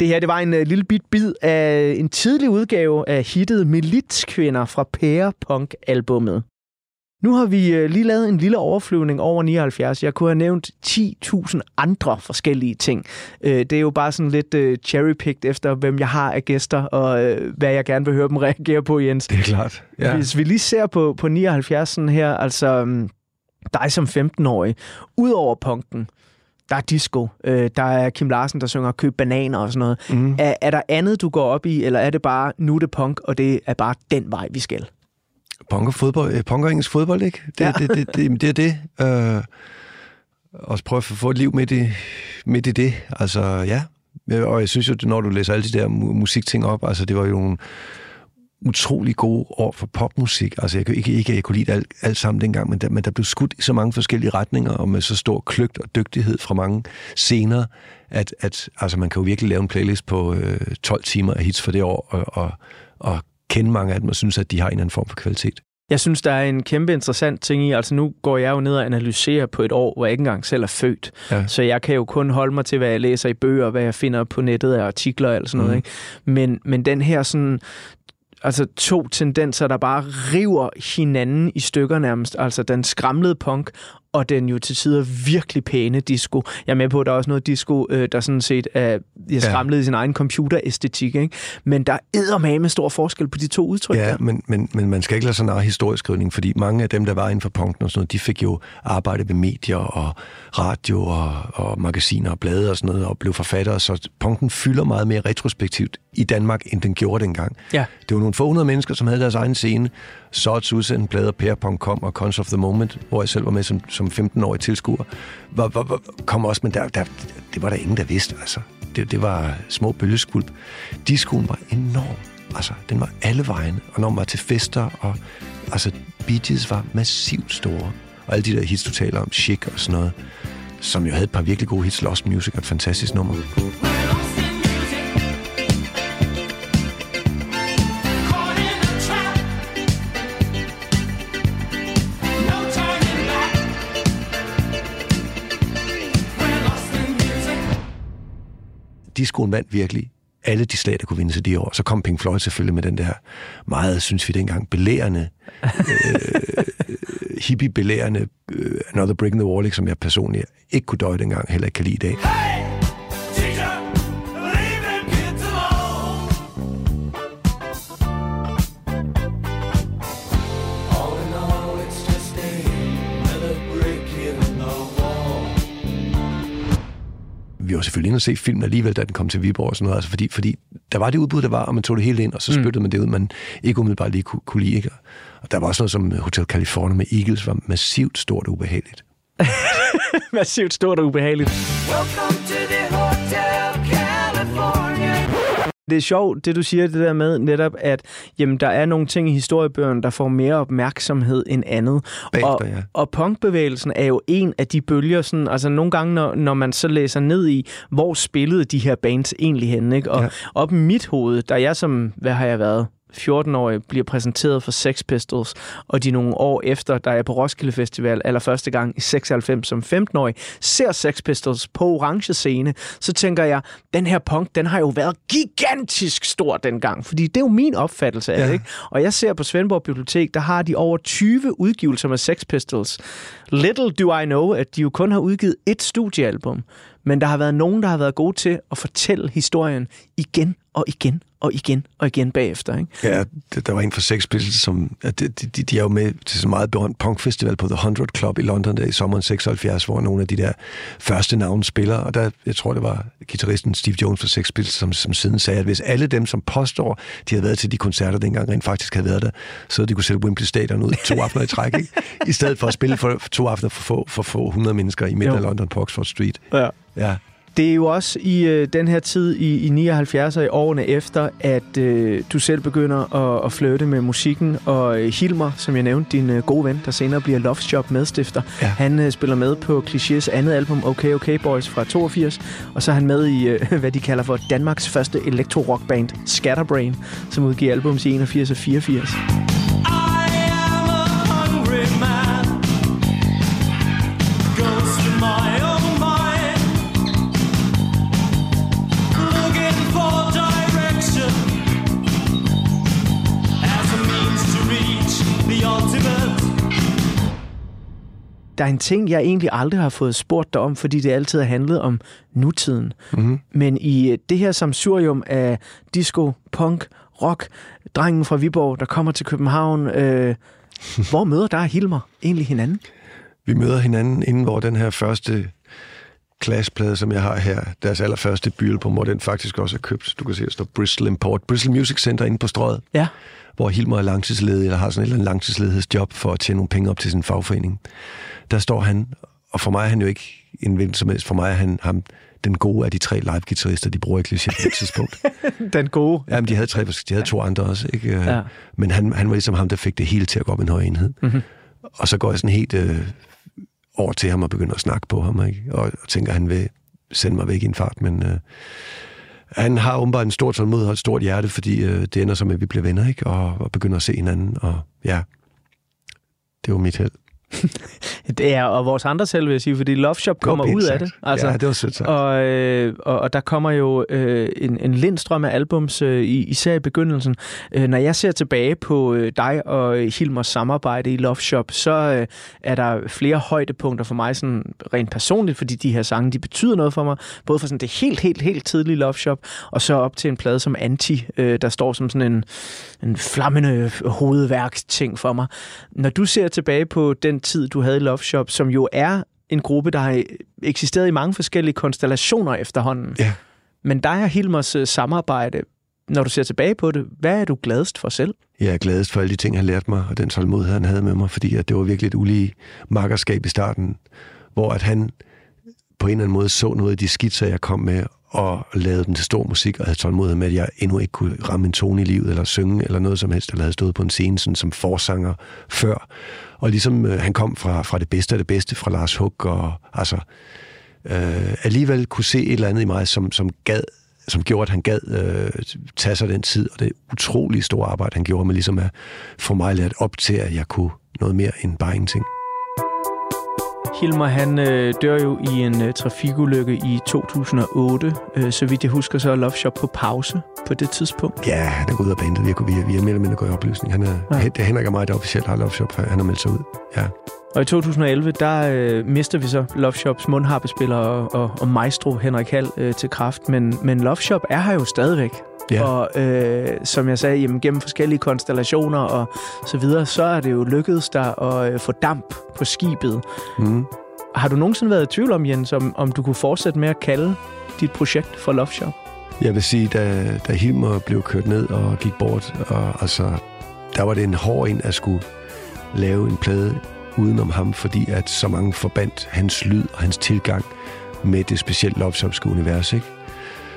Det her det var en uh, lille bit bid af en tidlig udgave af hittet Militskvinder fra Pære Punk-albummet. Nu har vi uh, lige lavet en lille overflyvning over 79. Jeg kunne have nævnt 10.000 andre forskellige ting. Uh, det er jo bare sådan lidt uh, cherry-picked efter, hvem jeg har af gæster, og uh, hvad jeg gerne vil høre dem reagere på, Jens. Det er klart. Ja. Hvis vi lige ser på, på 79 sådan her, altså um, dig som 15-årig, udover punken, der er disco, øh, der er Kim Larsen, der synger køb bananer og sådan noget. Mm. Er, er der andet, du går op i, eller er det bare, nu er det punk, og det er bare den vej, vi skal? Punk og, fodbold, øh, punk og engelsk fodbold, ikke? Det, Ja. ja. det, det, det, det er det. Øh, også prøve at få et liv midt i, midt i det. Altså, ja. Og jeg synes jo, når du læser alle de der mu- musikting op, altså det var jo nogle utrolig gode år for popmusik. Altså jeg kan ikke, ikke jeg kunne lide alt, alt sammen dengang, men der, men der blev skudt i så mange forskellige retninger, og med så stor kløgt og dygtighed fra mange scener, at, at altså man kan jo virkelig lave en playlist på øh, 12 timer af hits for det år, og, og, og kende mange af dem, og synes, at de har en eller anden form for kvalitet. Jeg synes, der er en kæmpe interessant ting i, altså nu går jeg jo ned og analyserer på et år, hvor jeg ikke engang selv er født. Ja. Så jeg kan jo kun holde mig til, hvad jeg læser i bøger, hvad jeg finder på nettet af artikler eller sådan noget. Mhm. Ikke? Men, men den her sådan, altså to tendenser, der bare river hinanden i stykker nærmest. Altså den skramlede punk, og den jo til tider virkelig pæne disco. Jeg er med på, at der er også noget disco, øh, der sådan set er jeg skramlet i sin egen computeræstetik, ikke? Men der er med stor forskel på de to udtryk. Ja, der. men, men, men man skal ikke lade sådan noget historieskrivning, fordi mange af dem, der var inden for punken og sådan noget, de fik jo arbejde ved medier og radio og, og magasiner og blade og sådan noget, og blev forfattere, så punken fylder meget mere retrospektivt i Danmark, end den gjorde dengang. Ja. Det var nogle få hundrede mennesker, som havde deres egen scene. Så udsendte Blade Per.com Per og Cons of the Moment, hvor jeg selv var med som, som 15-årig tilskuer, var, var, var, kom også, men der, der, det var der ingen, der vidste, altså. Det, det var små bølgeskulp. Discoen var enorm. Altså, den var alle vejen, og når man var til fester, og altså, beaches var massivt store. Og alle de der hits, du taler om, Chic og sådan noget, som jo havde et par virkelig gode hits, Lost Music og et fantastisk nummer. Discoen vandt virkelig alle de slag, der kunne vinde sig de år. Så kom Pink Floyd selvfølgelig med den der meget, synes vi dengang, belærende, øh, øh hippie-belærende øh, Another Brick in the Wall, som jeg personligt ikke kunne døje dengang, heller ikke kan lide i dag. Vi var selvfølgelig inde og se filmen alligevel, da den kom til Viborg og sådan noget, altså fordi, fordi der var det udbud, der var, og man tog det hele ind, og så spyttede mm. man det ud, man ikke umiddelbart lige kunne, kunne lide. Ikke? Og der var også noget som Hotel California med Eagles, var massivt stort og ubehageligt. Massivt stort og ubehageligt. Welcome Det er sjovt, det du siger, det der med netop, at jamen, der er nogle ting i historiebøgerne, der får mere opmærksomhed end andet. Bagefter, og, ja. og punkbevægelsen er jo en af de bølger, sådan, altså nogle gange, når, når man så læser ned i, hvor spillede de her bands egentlig henne, ikke? Og ja. op i mit hoved, der jeg som, hvad har jeg været, 14-årig bliver præsenteret for Sex Pistols, og de nogle år efter, der er på Roskilde Festival allerførste gang i 96 som 15-årig, ser Sex Pistols på orange scene, så tænker jeg, den her punk, den har jo været gigantisk stor dengang, fordi det er jo min opfattelse af Ja. det, ikke? Og jeg ser på Svendborg Bibliotek, der har de over 20 udgivelser med Sex Pistols. Little do I know, at de jo kun har udgivet et studiealbum, men der har været nogen, der har været gode til at fortælle historien igen og igen og igen og igen bagefter, ikke? Ja, der- var en fra Sex Pistols, som de, de, de er jo med til så meget berømt punkfestival på The 100 Club i London der i sommeren 76, hvor nogle af de der første navne spiller, og der, jeg tror, det var guitaristen Steve Jones fra Sex Pistols, som, som siden sagde, at hvis alle dem, som påstår, de havde været til de koncerter dengang, rent faktisk havde været der, så de kunne sætte Wembley Stadion ud to aftener i træk, ikke? I stedet for at spille for to aftener for få, for få 100 mennesker i midten Jo. af London på Oxford Street. Ja. Ja. Det er jo også i øh, den her tid i, i 79 og i årene efter, at øh, du selv begynder at, at flytte med musikken. Og øh, Hilmer, som jeg nævnte, din øh, gode ven, der senere bliver Love Shop medstifter, Ja. han øh, spiller med på Clichés andet album, OK OK Boys fra 82. Og så er han med i, øh, hvad de kalder for Danmarks første elektro-rockband, Scatterbrain, som udgiver albums i 81 og 84. der er en ting, jeg egentlig aldrig har fået spurgt dig om, fordi det altid har handlet om nutiden. Mm-hmm. Men i øh, det her samsurium af disco, punk, rock, drengen fra Viborg, der kommer til København, øh, hvor møder der Hilmer egentlig hinanden? Vi møder hinanden inden, hvor den her første Clash-plade, som jeg har her, deres allerførste byalbum, hvor den faktisk også er købt. Du kan se, der står Bristol Import. Bristol Music Center inde på strøget, Ja. hvor Hilmer er langtidsledig, eller har sådan et eller andet langtidsledighedsjob for at tjene nogle penge op til sin fagforening. Der står han, og for mig er han jo ikke en hvilken som helst. For mig er han ham, den gode af de tre live-guitarister, de bruger i kliché på et tidspunkt. Den gode. Jamen, de havde, tre, de havde to andre også, ikke? Ja. Ja. Men han, han var ligesom ham, der fik det hele til at gå op i en høj enhed. Mhm. Og så går jeg sådan helt øh, over til ham og begynder at snakke på ham, ikke? Og, og tænker, at han vil sende mig væk i en fart, men øh, han har åbenbart en stor tålmodighed og et stort hjerte, fordi øh, det ender med, at vi bliver venner, ikke? Og, og begynder at se hinanden, og ja, det var mit held. Det er, og vores andre selv, vil jeg sige, fordi Love Shop kommer ud af sagt. det. Altså, Ja, det var sødt sagt. Og, øh, og, og der kommer jo øh, en, en lindstrøm af albums, øh, i- især i begyndelsen. Øh, når jeg ser tilbage på øh, dig og Hilmers samarbejde i Love Shop, så øh, er der flere højdepunkter for mig, sådan rent personligt, fordi de her sange, de betyder noget for mig. Både for sådan det helt, helt, helt tidlige Love Shop, og så op til en plade som Anti, øh, der står som sådan en, en flammende hovedværksting for mig. Når du ser tilbage på den tid, du havde i Love Shop, som jo er en gruppe, der har eksisteret i mange forskellige konstellationer efterhånden. Ja. Men dig og Hilmers øh, samarbejde, når du ser tilbage på det, hvad er du gladest for selv? Jeg er gladest for alle de ting, han lærte mig, og den tålmodighed, han havde med mig, fordi at det var virkelig et ulige makkerskab i starten, hvor at han på en eller anden måde så noget af de skitser, jeg kom med, og lavede dem til stor musik, og havde tålmodighed med, at jeg endnu ikke kunne ramme en tone i livet, eller synge, eller noget som helst, eller havde stået på en scene sådan, som forsanger før. Og ligesom øh, han kom fra, fra det bedste af det bedste, fra Lars Hug, og altså øh, alligevel kunne se et eller andet i mig, som, som gad som gjorde, at han gad øh, tage sig den tid, og det utrolig store arbejde, han gjorde med ligesom at få mig lært op til, at jeg kunne noget mere end bare ingenting. Hilmer, han øh, dør jo i en øh, trafikulykke i 2008. Øh, så vidt jeg husker, så er Love Shop på pause på det tidspunkt. Ja, han er gået ud af bandet. Vi er, vi er, vi er mere eller mindre gået i opløsning. Han er, Ja. Det er Henrik og mig, der officielt har Love Shop. Han har meldt sig ud. Ja. Og i 2011, der øh, mister vi så Love Shops mundharpespiller og, og, og maestro Henrik Hall øh, til kraft. Men, men Love Shop er her jo stadigvæk. Ja. Og øh, som jeg sagde, jamen, gennem forskellige konstellationer og så videre, så er det jo lykkedes der at øh, få damp på skibet. Mm. Har du nogensinde været i tvivl om, Jens, om, om du kunne fortsætte med at kalde dit projekt for Love Shop? Jeg vil sige, da, da Hilmer blev kørt ned og gik bort, og, altså, der var det en hård en at skulle lave en plade udenom ham, fordi at så mange forbandt hans lyd og hans tilgang med det specielt Love Shopske univers, ikke?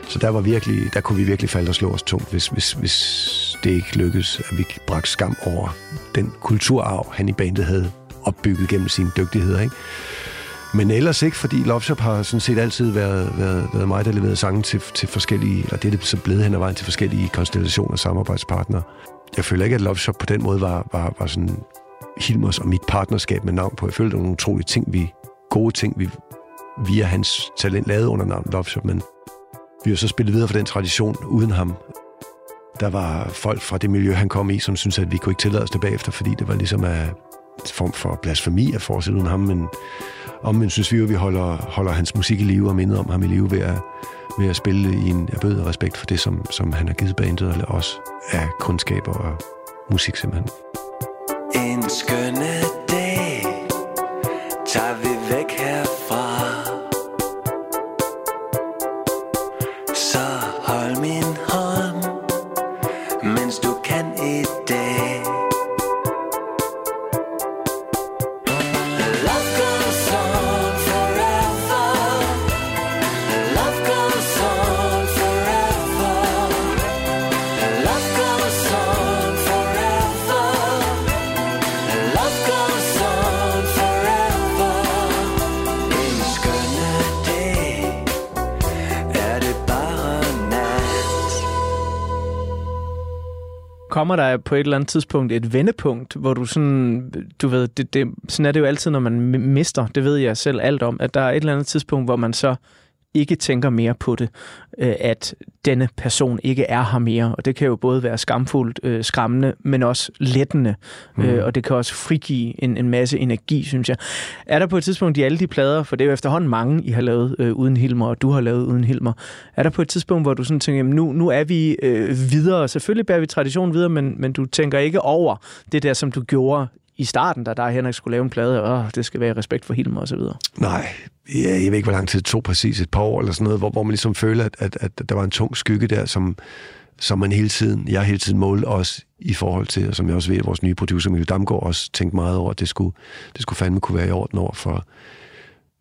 Så der, var virkelig, der kunne vi virkelig falde og slå os tungt, hvis, hvis, hvis det ikke lykkedes, at vi bragte skam over den kulturarv, han i bandet havde opbygget gennem sine dygtigheder. Ikke? Men ellers ikke, fordi Love Shop har sådan set altid været, været, været mig, der leverede sange til, til forskellige, eller det er det så blevet hen ad vejen til forskellige konstellationer og samarbejdspartnere. Jeg føler ikke, at Love Shop på den måde var, var, var sådan Hilmers og mit partnerskab med navn på. Jeg følte, var nogle utrolige ting, vi, gode ting, vi via hans talent lavede under navn Love Shop, men vi har så spillet videre for den tradition uden ham. Der var folk fra det miljø, han kom i, som syntes, at vi kunne ikke tillade os det bagefter, fordi det var ligesom en form for blasfemi at fortsætte uden ham, men omvendt synes vi jo, at vi holder, holder hans musik i live og minder om ham i live ved at, ved at spille i en erbød respekt for det, som, som han har givet bandet og os af kundskaber og musik simpelthen. En skønne dag du kan i Kommer der på et eller andet tidspunkt et vendepunkt, hvor du sådan, du ved, det, det, sådan er det jo altid, når man mister, det ved jeg selv alt om, at der er et eller andet tidspunkt, hvor man så ikke tænker mere på det, øh, at denne person ikke er her mere. Og det kan jo både være skamfuldt, øh, skræmmende, men også lettende. Mm. Øh, og det kan også frigive en, en masse energi, synes jeg. Er der på et tidspunkt i alle de plader, for det er jo efterhånden mange, I har lavet øh, uden Hilmer, og du har lavet uden Hilmer. Er der på et tidspunkt, hvor du sådan tænker, jamen nu, nu er vi øh, videre, selvfølgelig bærer vi traditionen videre, men, men du tænker ikke over det der, som du gjorde i starten, da der Henrik skulle lave en plade, og det skal være i respekt for Hilmer og så videre. Nej, ja, jeg ved ikke, hvor lang tid det tog præcis, et par år eller sådan noget, hvor, hvor man ligesom føler, at, at, at der var en tung skygge der, som, som man hele tiden, jeg hele tiden målte os i forhold til, og som jeg også ved, at vores nye producer, Mikkel Damgaard, også tænkte meget over, at det skulle, det skulle fandme kunne være i orden over for,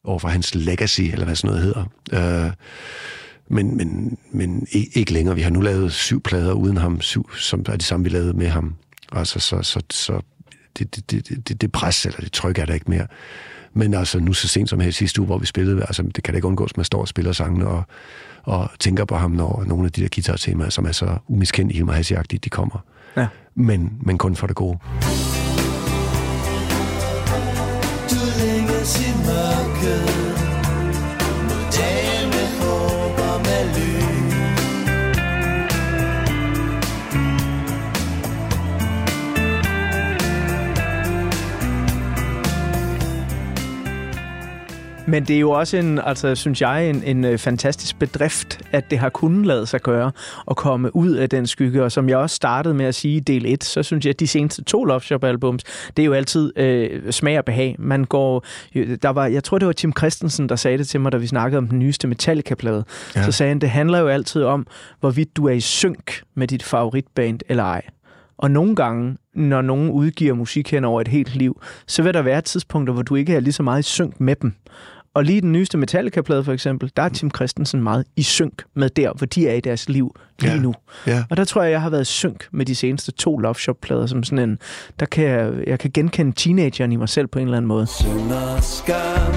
over for hans legacy, eller hvad sådan noget hedder. Øh, men, men, men ikke, ikke længere. Vi har nu lavet syv plader uden ham, syv, som er de samme, vi lavede med ham. Altså, så, så, så det, det, det, det, det pres, eller det tryk er der ikke mere. Men altså, nu så sent som her sidste uge, hvor vi spillede, altså, det kan da ikke undgås, at man står og spiller sangene og, og tænker på ham, når nogle af de der guitar-temaer, som er så umiskendelige, Hilmar hassi de kommer. Ja. Men, men kun for det gode. Du længes i mørket Men det er jo også en, altså, synes jeg, en, en øh, fantastisk bedrift, at det har kunnet lade sig gøre at komme ud af den skygge. Og som jeg også startede med at sige i del 1, så synes jeg, at de seneste to Love Shop albums, det er jo altid øh, smag og behag. Man går, der var, jeg tror, det var Tim Christensen, der sagde det til mig, da vi snakkede om den nyeste Metallica-plade. Ja. Ja. Så sagde han, det handler jo altid om, hvorvidt du er i synk med dit favoritband eller ej. Og nogle gange, når nogen udgiver musik hen over et helt liv, så vil der være tidspunkter, hvor du ikke er lige så meget i synk med dem. Og lige den nyeste Metallica-plade for eksempel, der er Tim Christensen meget i synk med der, hvor de er i deres liv lige Ja. nu. Ja. Og der tror jeg, jeg har været i synk med de seneste to Love Shop-plader, som sådan en, der kan jeg, jeg kan genkende teenageren i mig selv på en eller anden måde. Synd og skam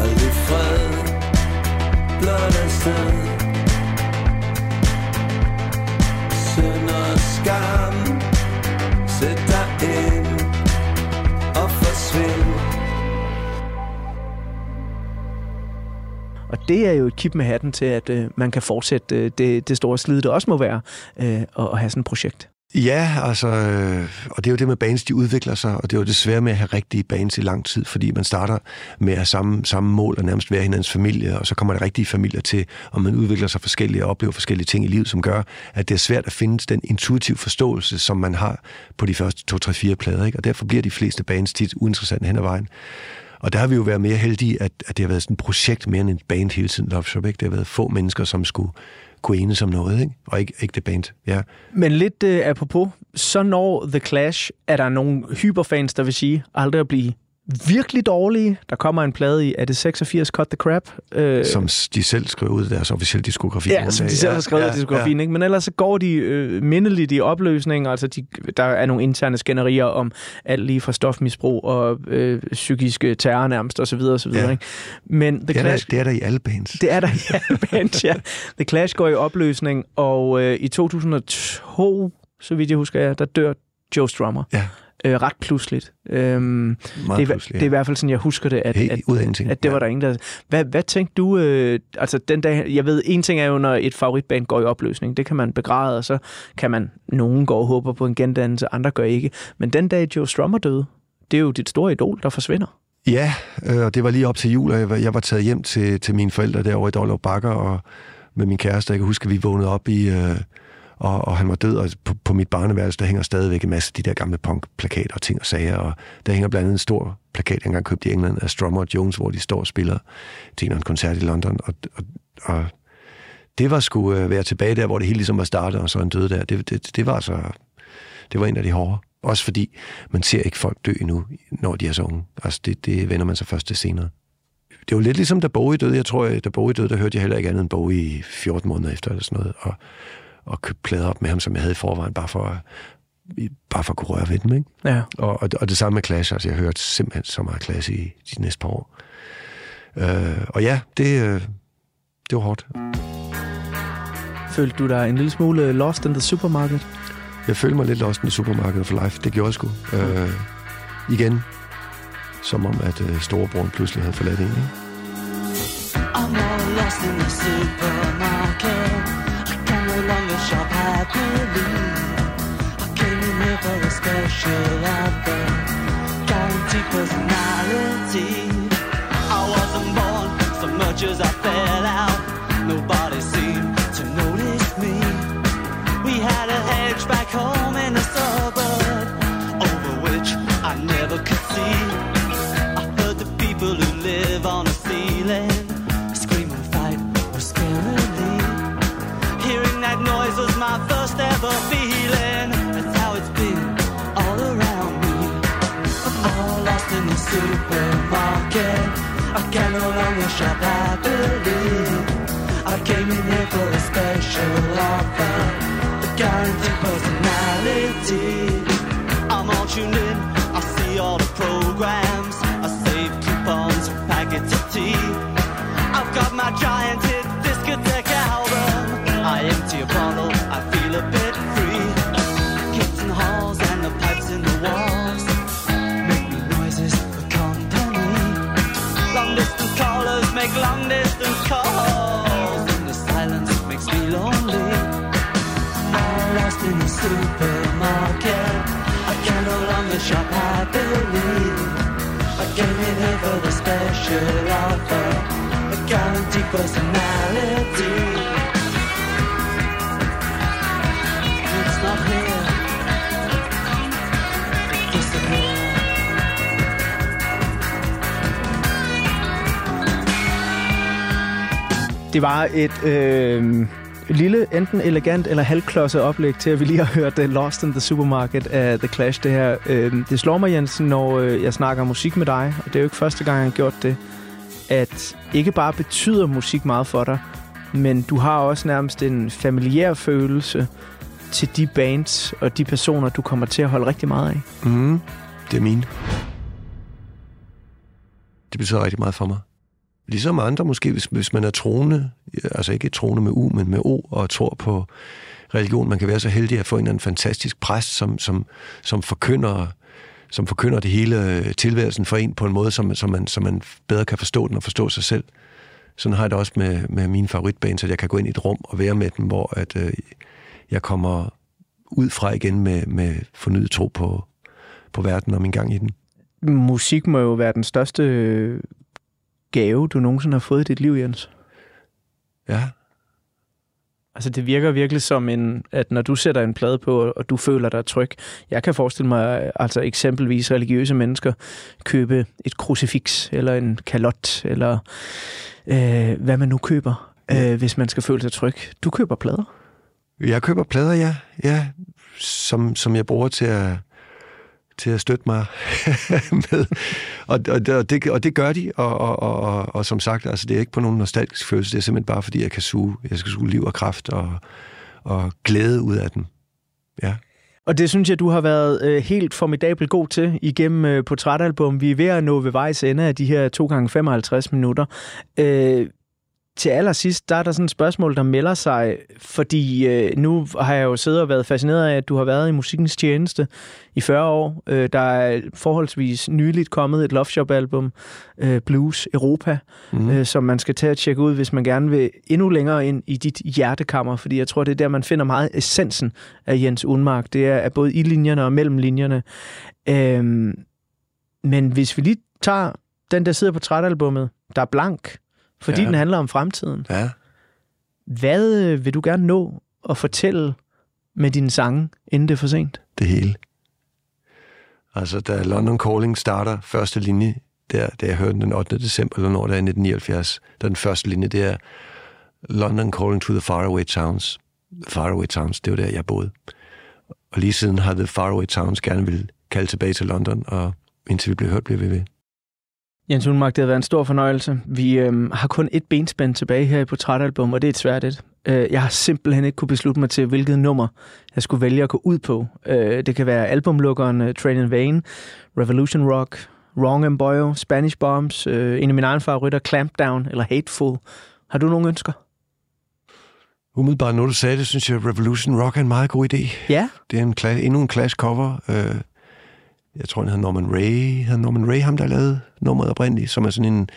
Aldrig fred Blot afsted Synd og skam Sæt dig Og det er jo et kip med hatten til, at øh, man kan fortsætte øh, det, det store slid, det også må være, øh, at, at have sådan et projekt. Ja, altså, øh, og det er jo det med bands, de udvikler sig, og det er jo desværre med at have rigtige bands i lang tid, fordi man starter med at have samme, samme mål og nærmest være hinandens familie, og så kommer der rigtige familier til, og man udvikler sig forskellige og oplever forskellige ting i livet, som gør, at det er svært at finde den intuitive forståelse, som man har på de første to, tre, fire plader, ikke? og derfor bliver de fleste bands tit uinteressante hen ad vejen. Og der har vi jo været mere heldige, at, at det har været sådan et projekt mere end en band hele tiden, Love Shop, ikke? Det har været få mennesker, som skulle kunne enes om noget, ikke? og ikke, ikke det band. Ja. Men lidt øh, apropos, så når The Clash, er der nogle hyperfans, der vil sige, aldrig at blive virkelig dårlige. Der kommer en plade i, er det 86 Cut the Crap? Øh, som de selv skriver ud af deres officielle diskografi. Ja, som de selv har skrevet ja, i diskografien, ja. ikke? Men ellers så går de øh, mindeligt i opløsning, altså de, der er nogle interne skænderier om alt lige fra stofmisbrug og øh, psykiske terror nærmest, og så videre, og så videre, Ja. ikke? Men The Det er, der, Clash... det er der i alle bands. Det er der i alle bands, ja. The Clash går i opløsning, og øh, i 2002, så vidt jeg husker, ja, der dør Joe Strummer. Ja. Øh, ret pludseligt. Øhm, Meget det, er, pludseligt, det er i hvert fald sådan, jeg husker det, at, Helt at, at det var Ja. der ingen, der... Hvad, hvad tænkte du, øh, altså den dag, jeg ved, en ting er jo, når et favoritband går i opløsning, det kan man begræde, og så kan man, nogen går og håber på en gendannelse, andre gør ikke. Men den dag Joe Strummer døde, det er jo dit store idol, der forsvinder. Ja, øh, og det var lige op til jul, og jeg var, jeg var taget hjem til, til mine forældre derovre i Dårlov Bakker, og med min kæreste, jeg kan huske, at vi vågnede op i, øh, og, og han var død, og på, på mit barneværelse, der hænger stadigvæk en masse af de der gamle punk-plakater og ting og sager, og der hænger blandt andet en stor plakat, jeg engang købte i England, af Strummer og Jones, hvor de står og spiller til en koncert i London, og, og, og det var sgu øh, være tilbage der, hvor det hele ligesom var startet, og så en død der. Det, det, det var altså, det var en af de hårde. Også fordi man ser ikke folk dø endnu, når de er så unge. Altså det, det vender man sig først til senere. Det var lidt ligesom, da Bowie døde. Jeg tror, øh, da Bowie døde, der hørte jeg heller ikke andet end Bowie i 14 måneder efter, eller sådan noget, og, og købte plader op med ham, som jeg havde i forvejen, bare for at, bare for at kunne røre ved dem, ikke? Ja. Og, og, og det samme med Clash, altså jeg hørte simpelthen så meget Clash i de næste par år. Øh, og ja, det, øh, det var hårdt. Følte du dig en lille smule lost in the supermarket? Jeg følte mig lidt lost i supermarkedet for life. Det gjorde jeg sgu. Øh, igen, som om at øh, storebroren pludselig havde forladt en. Ikke? Og når in the supermarket. Special offer, guaranteed personality. I wasn't born so much as I fell out. Nobody seemed to notice me. We had a hedge back home in the suburb, over which I never could see. I heard the people who live on the ceiling scream and fight or scarily. Hearing that noise was my first ever feeling. I can no longer shop happily. I came in here for a special offer, a guaranteed personality. Make long distance calls, and the silence makes me lonely. All lost in the supermarket. I can no longer shop happily. I came in here for the special offer, a guaranteed personality. Det var et øh, lille, enten elegant eller halvklodset oplæg til, at vi lige har hørt uh, Lost in the Supermarket af The Clash. Det her, øh, det slår mig, Jensen, når øh, jeg snakker musik med dig, og det er jo ikke første gang, jeg har gjort det, at ikke bare betyder musik meget for dig, men du har også nærmest en familiær følelse til de bands og de personer, du kommer til at holde rigtig meget af. Mm, det er mine. Det betyder rigtig meget for mig. Ligesom andre måske, hvis, hvis man er troende, altså ikke troende med U, men med O, og tror på religion, man kan være så heldig at få en eller anden fantastisk præst, som, som, som forkynder som forkynder det hele øh, tilværelsen for en på en måde, som, som, man, som man bedre kan forstå den og forstå sig selv. Sådan har jeg det også med, med mine favoritbands, at jeg kan gå ind i et rum og være med dem, hvor at, øh, jeg kommer ud fra igen med, med fornyet tro på, på verden og min gang i den. Musik må jo være den største øh, gave, du nogensinde har fået i dit liv, Jens. Ja, Altså det virker virkelig som en, at når du sætter en plade på, og du føler dig tryg. Jeg kan forestille mig, altså eksempelvis religiøse mennesker købe et krucifix, eller en kalot, eller øh, hvad man nu køber, øh, hvis man skal føle sig tryg. Du køber plader. Jeg køber plader, ja, ja som, som jeg bruger til at, til at støtte mig med. Og, og, og, det, og det gør de, og, og, og, og, og som sagt, altså, det er ikke på nogen nostalgisk følelse, det er simpelthen bare, fordi jeg kan suge, jeg skal suge liv og kraft og, og glæde ud af den. Ja. Og det synes jeg, du har været øh, helt formidabel god til igennem øh, portrætalbum. Vi er ved at nå ved vejs ende af de her 2 gange 55 minutter. Øh, til allersidst, der er der sådan et spørgsmål, der melder sig, fordi øh, nu har jeg jo siddet og været fascineret af, at du har været i musikkens tjeneste i 40 år. Øh, der er forholdsvis nyligt kommet et Love Shop-album, øh, Blues Europa, mm. øh, som man skal tage og tjekke ud, hvis man gerne vil endnu længere ind i dit hjertekammer, fordi jeg tror, det er der, man finder meget essensen af Jens Unmark. Det er, er både i linjerne og mellem linjerne. Øh, men hvis vi lige tager den, der sidder på trætalbummet, der er blank, fordi ja. den handler om fremtiden. Ja. Hvad øh, vil du gerne nå at fortælle med dine sange, inden det er for sent? Det hele. Altså, da London Calling starter første linje, der, da jeg hørte den den 8. december, eller når det er i 1979, der den første linje, det er London Calling to the Faraway Towns. Faraway Towns, det var der, jeg boede. Og lige siden har The Faraway Towns gerne vil kalde tilbage til London, og indtil vi blev hørt, blev vi ved. Jens Unmark, det har været en stor fornøjelse. Vi øhm, har kun et benspænd tilbage her i portrætalbum, og det er et svært et. Øh, jeg har simpelthen ikke kunne beslutte mig til, hvilket nummer jeg skulle vælge at gå ud på. Øh, det kan være albumlukkeren uh, Train in Vain, Revolution Rock, Wrong and Boyo, Spanish Bombs, øh, en af mine egne favoritter, Clampdown eller Hateful. Har du nogle ønsker? Umiddelbart, når du sagde det, synes jeg, Revolution Rock er en meget god idé. Ja. Det er en endnu en Clash cover. Øh, jeg tror, han hedder Norman Ray. Hedder Norman Ray ham, der lavede nummeret oprindeligt, som er sådan en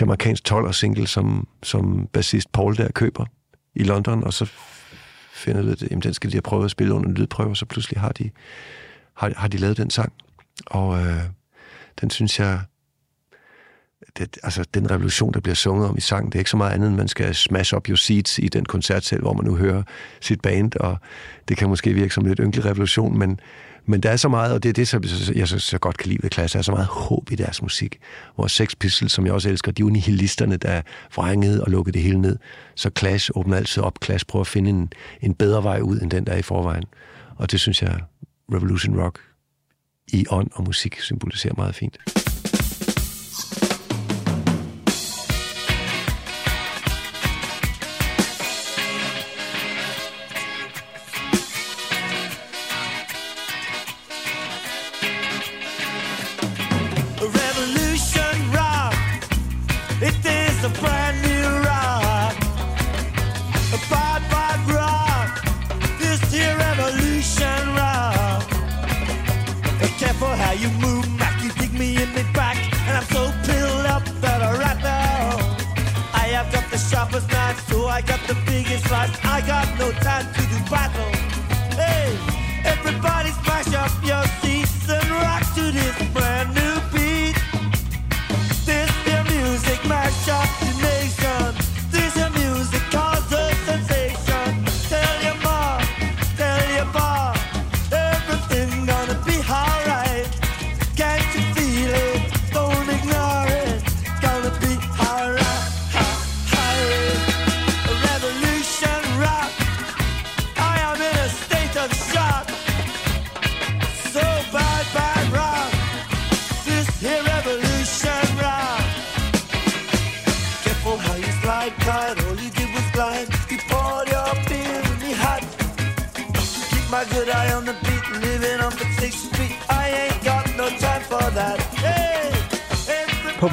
jamaikansk 12 single, som, som bassist Paul der køber i London, og så finder det, at den skal de have prøvet at spille under en lydprøve, og så pludselig har de, har, har de lavet den sang. Og øh, den synes jeg, det, altså den revolution, der bliver sunget om i sangen, det er ikke så meget andet, end man skal smash up your seats i den koncertsal, hvor man nu hører sit band, og det kan måske virke som lidt ynkelig revolution, men, men der er så meget, og det er det, som jeg så, så godt kan lide ved klasse, der er så meget håb i deres musik. Hvor Sex Pistols, som jeg også elsker, de er nihilisterne, der vrængede og lukkede det hele ned. Så Clash åbner altid op. Clash prøver at finde en, en bedre vej ud, end den, der er i forvejen. Og det synes jeg, Revolution Rock i ånd og musik symboliserer meget fint.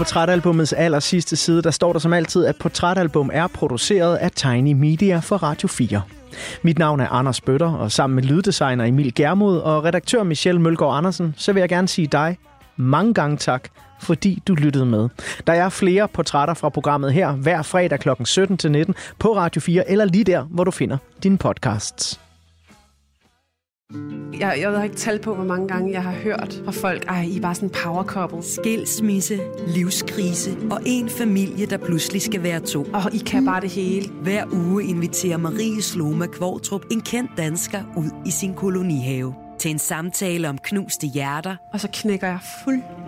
Portrætalbumets aller sidste side, der står der som altid, at portrætalbum er produceret af Tiny Media for Radio 4. Mit navn er Anders Bøtter, og sammen med lyddesigner Emil Germod og redaktør Michelle Mølgaard Andersen, så vil jeg gerne sige dig mange gange tak, fordi du lyttede med. Der er flere portrætter fra programmet her hver fredag kl. 17-19 på Radio 4, eller lige der, hvor du finder dine podcasts. Jeg, jeg har ikke tal på, hvor mange gange jeg har hørt fra folk, ej, I er bare sådan power couple. Skilsmisse, livskrise og en familie, der pludselig skal være to. Og I kan bare det hele. Hver uge inviterer Marie Sloma Kvortrup en kendt dansker ud i sin kolonihave til en samtale om knuste hjerter, Og så knækker jeg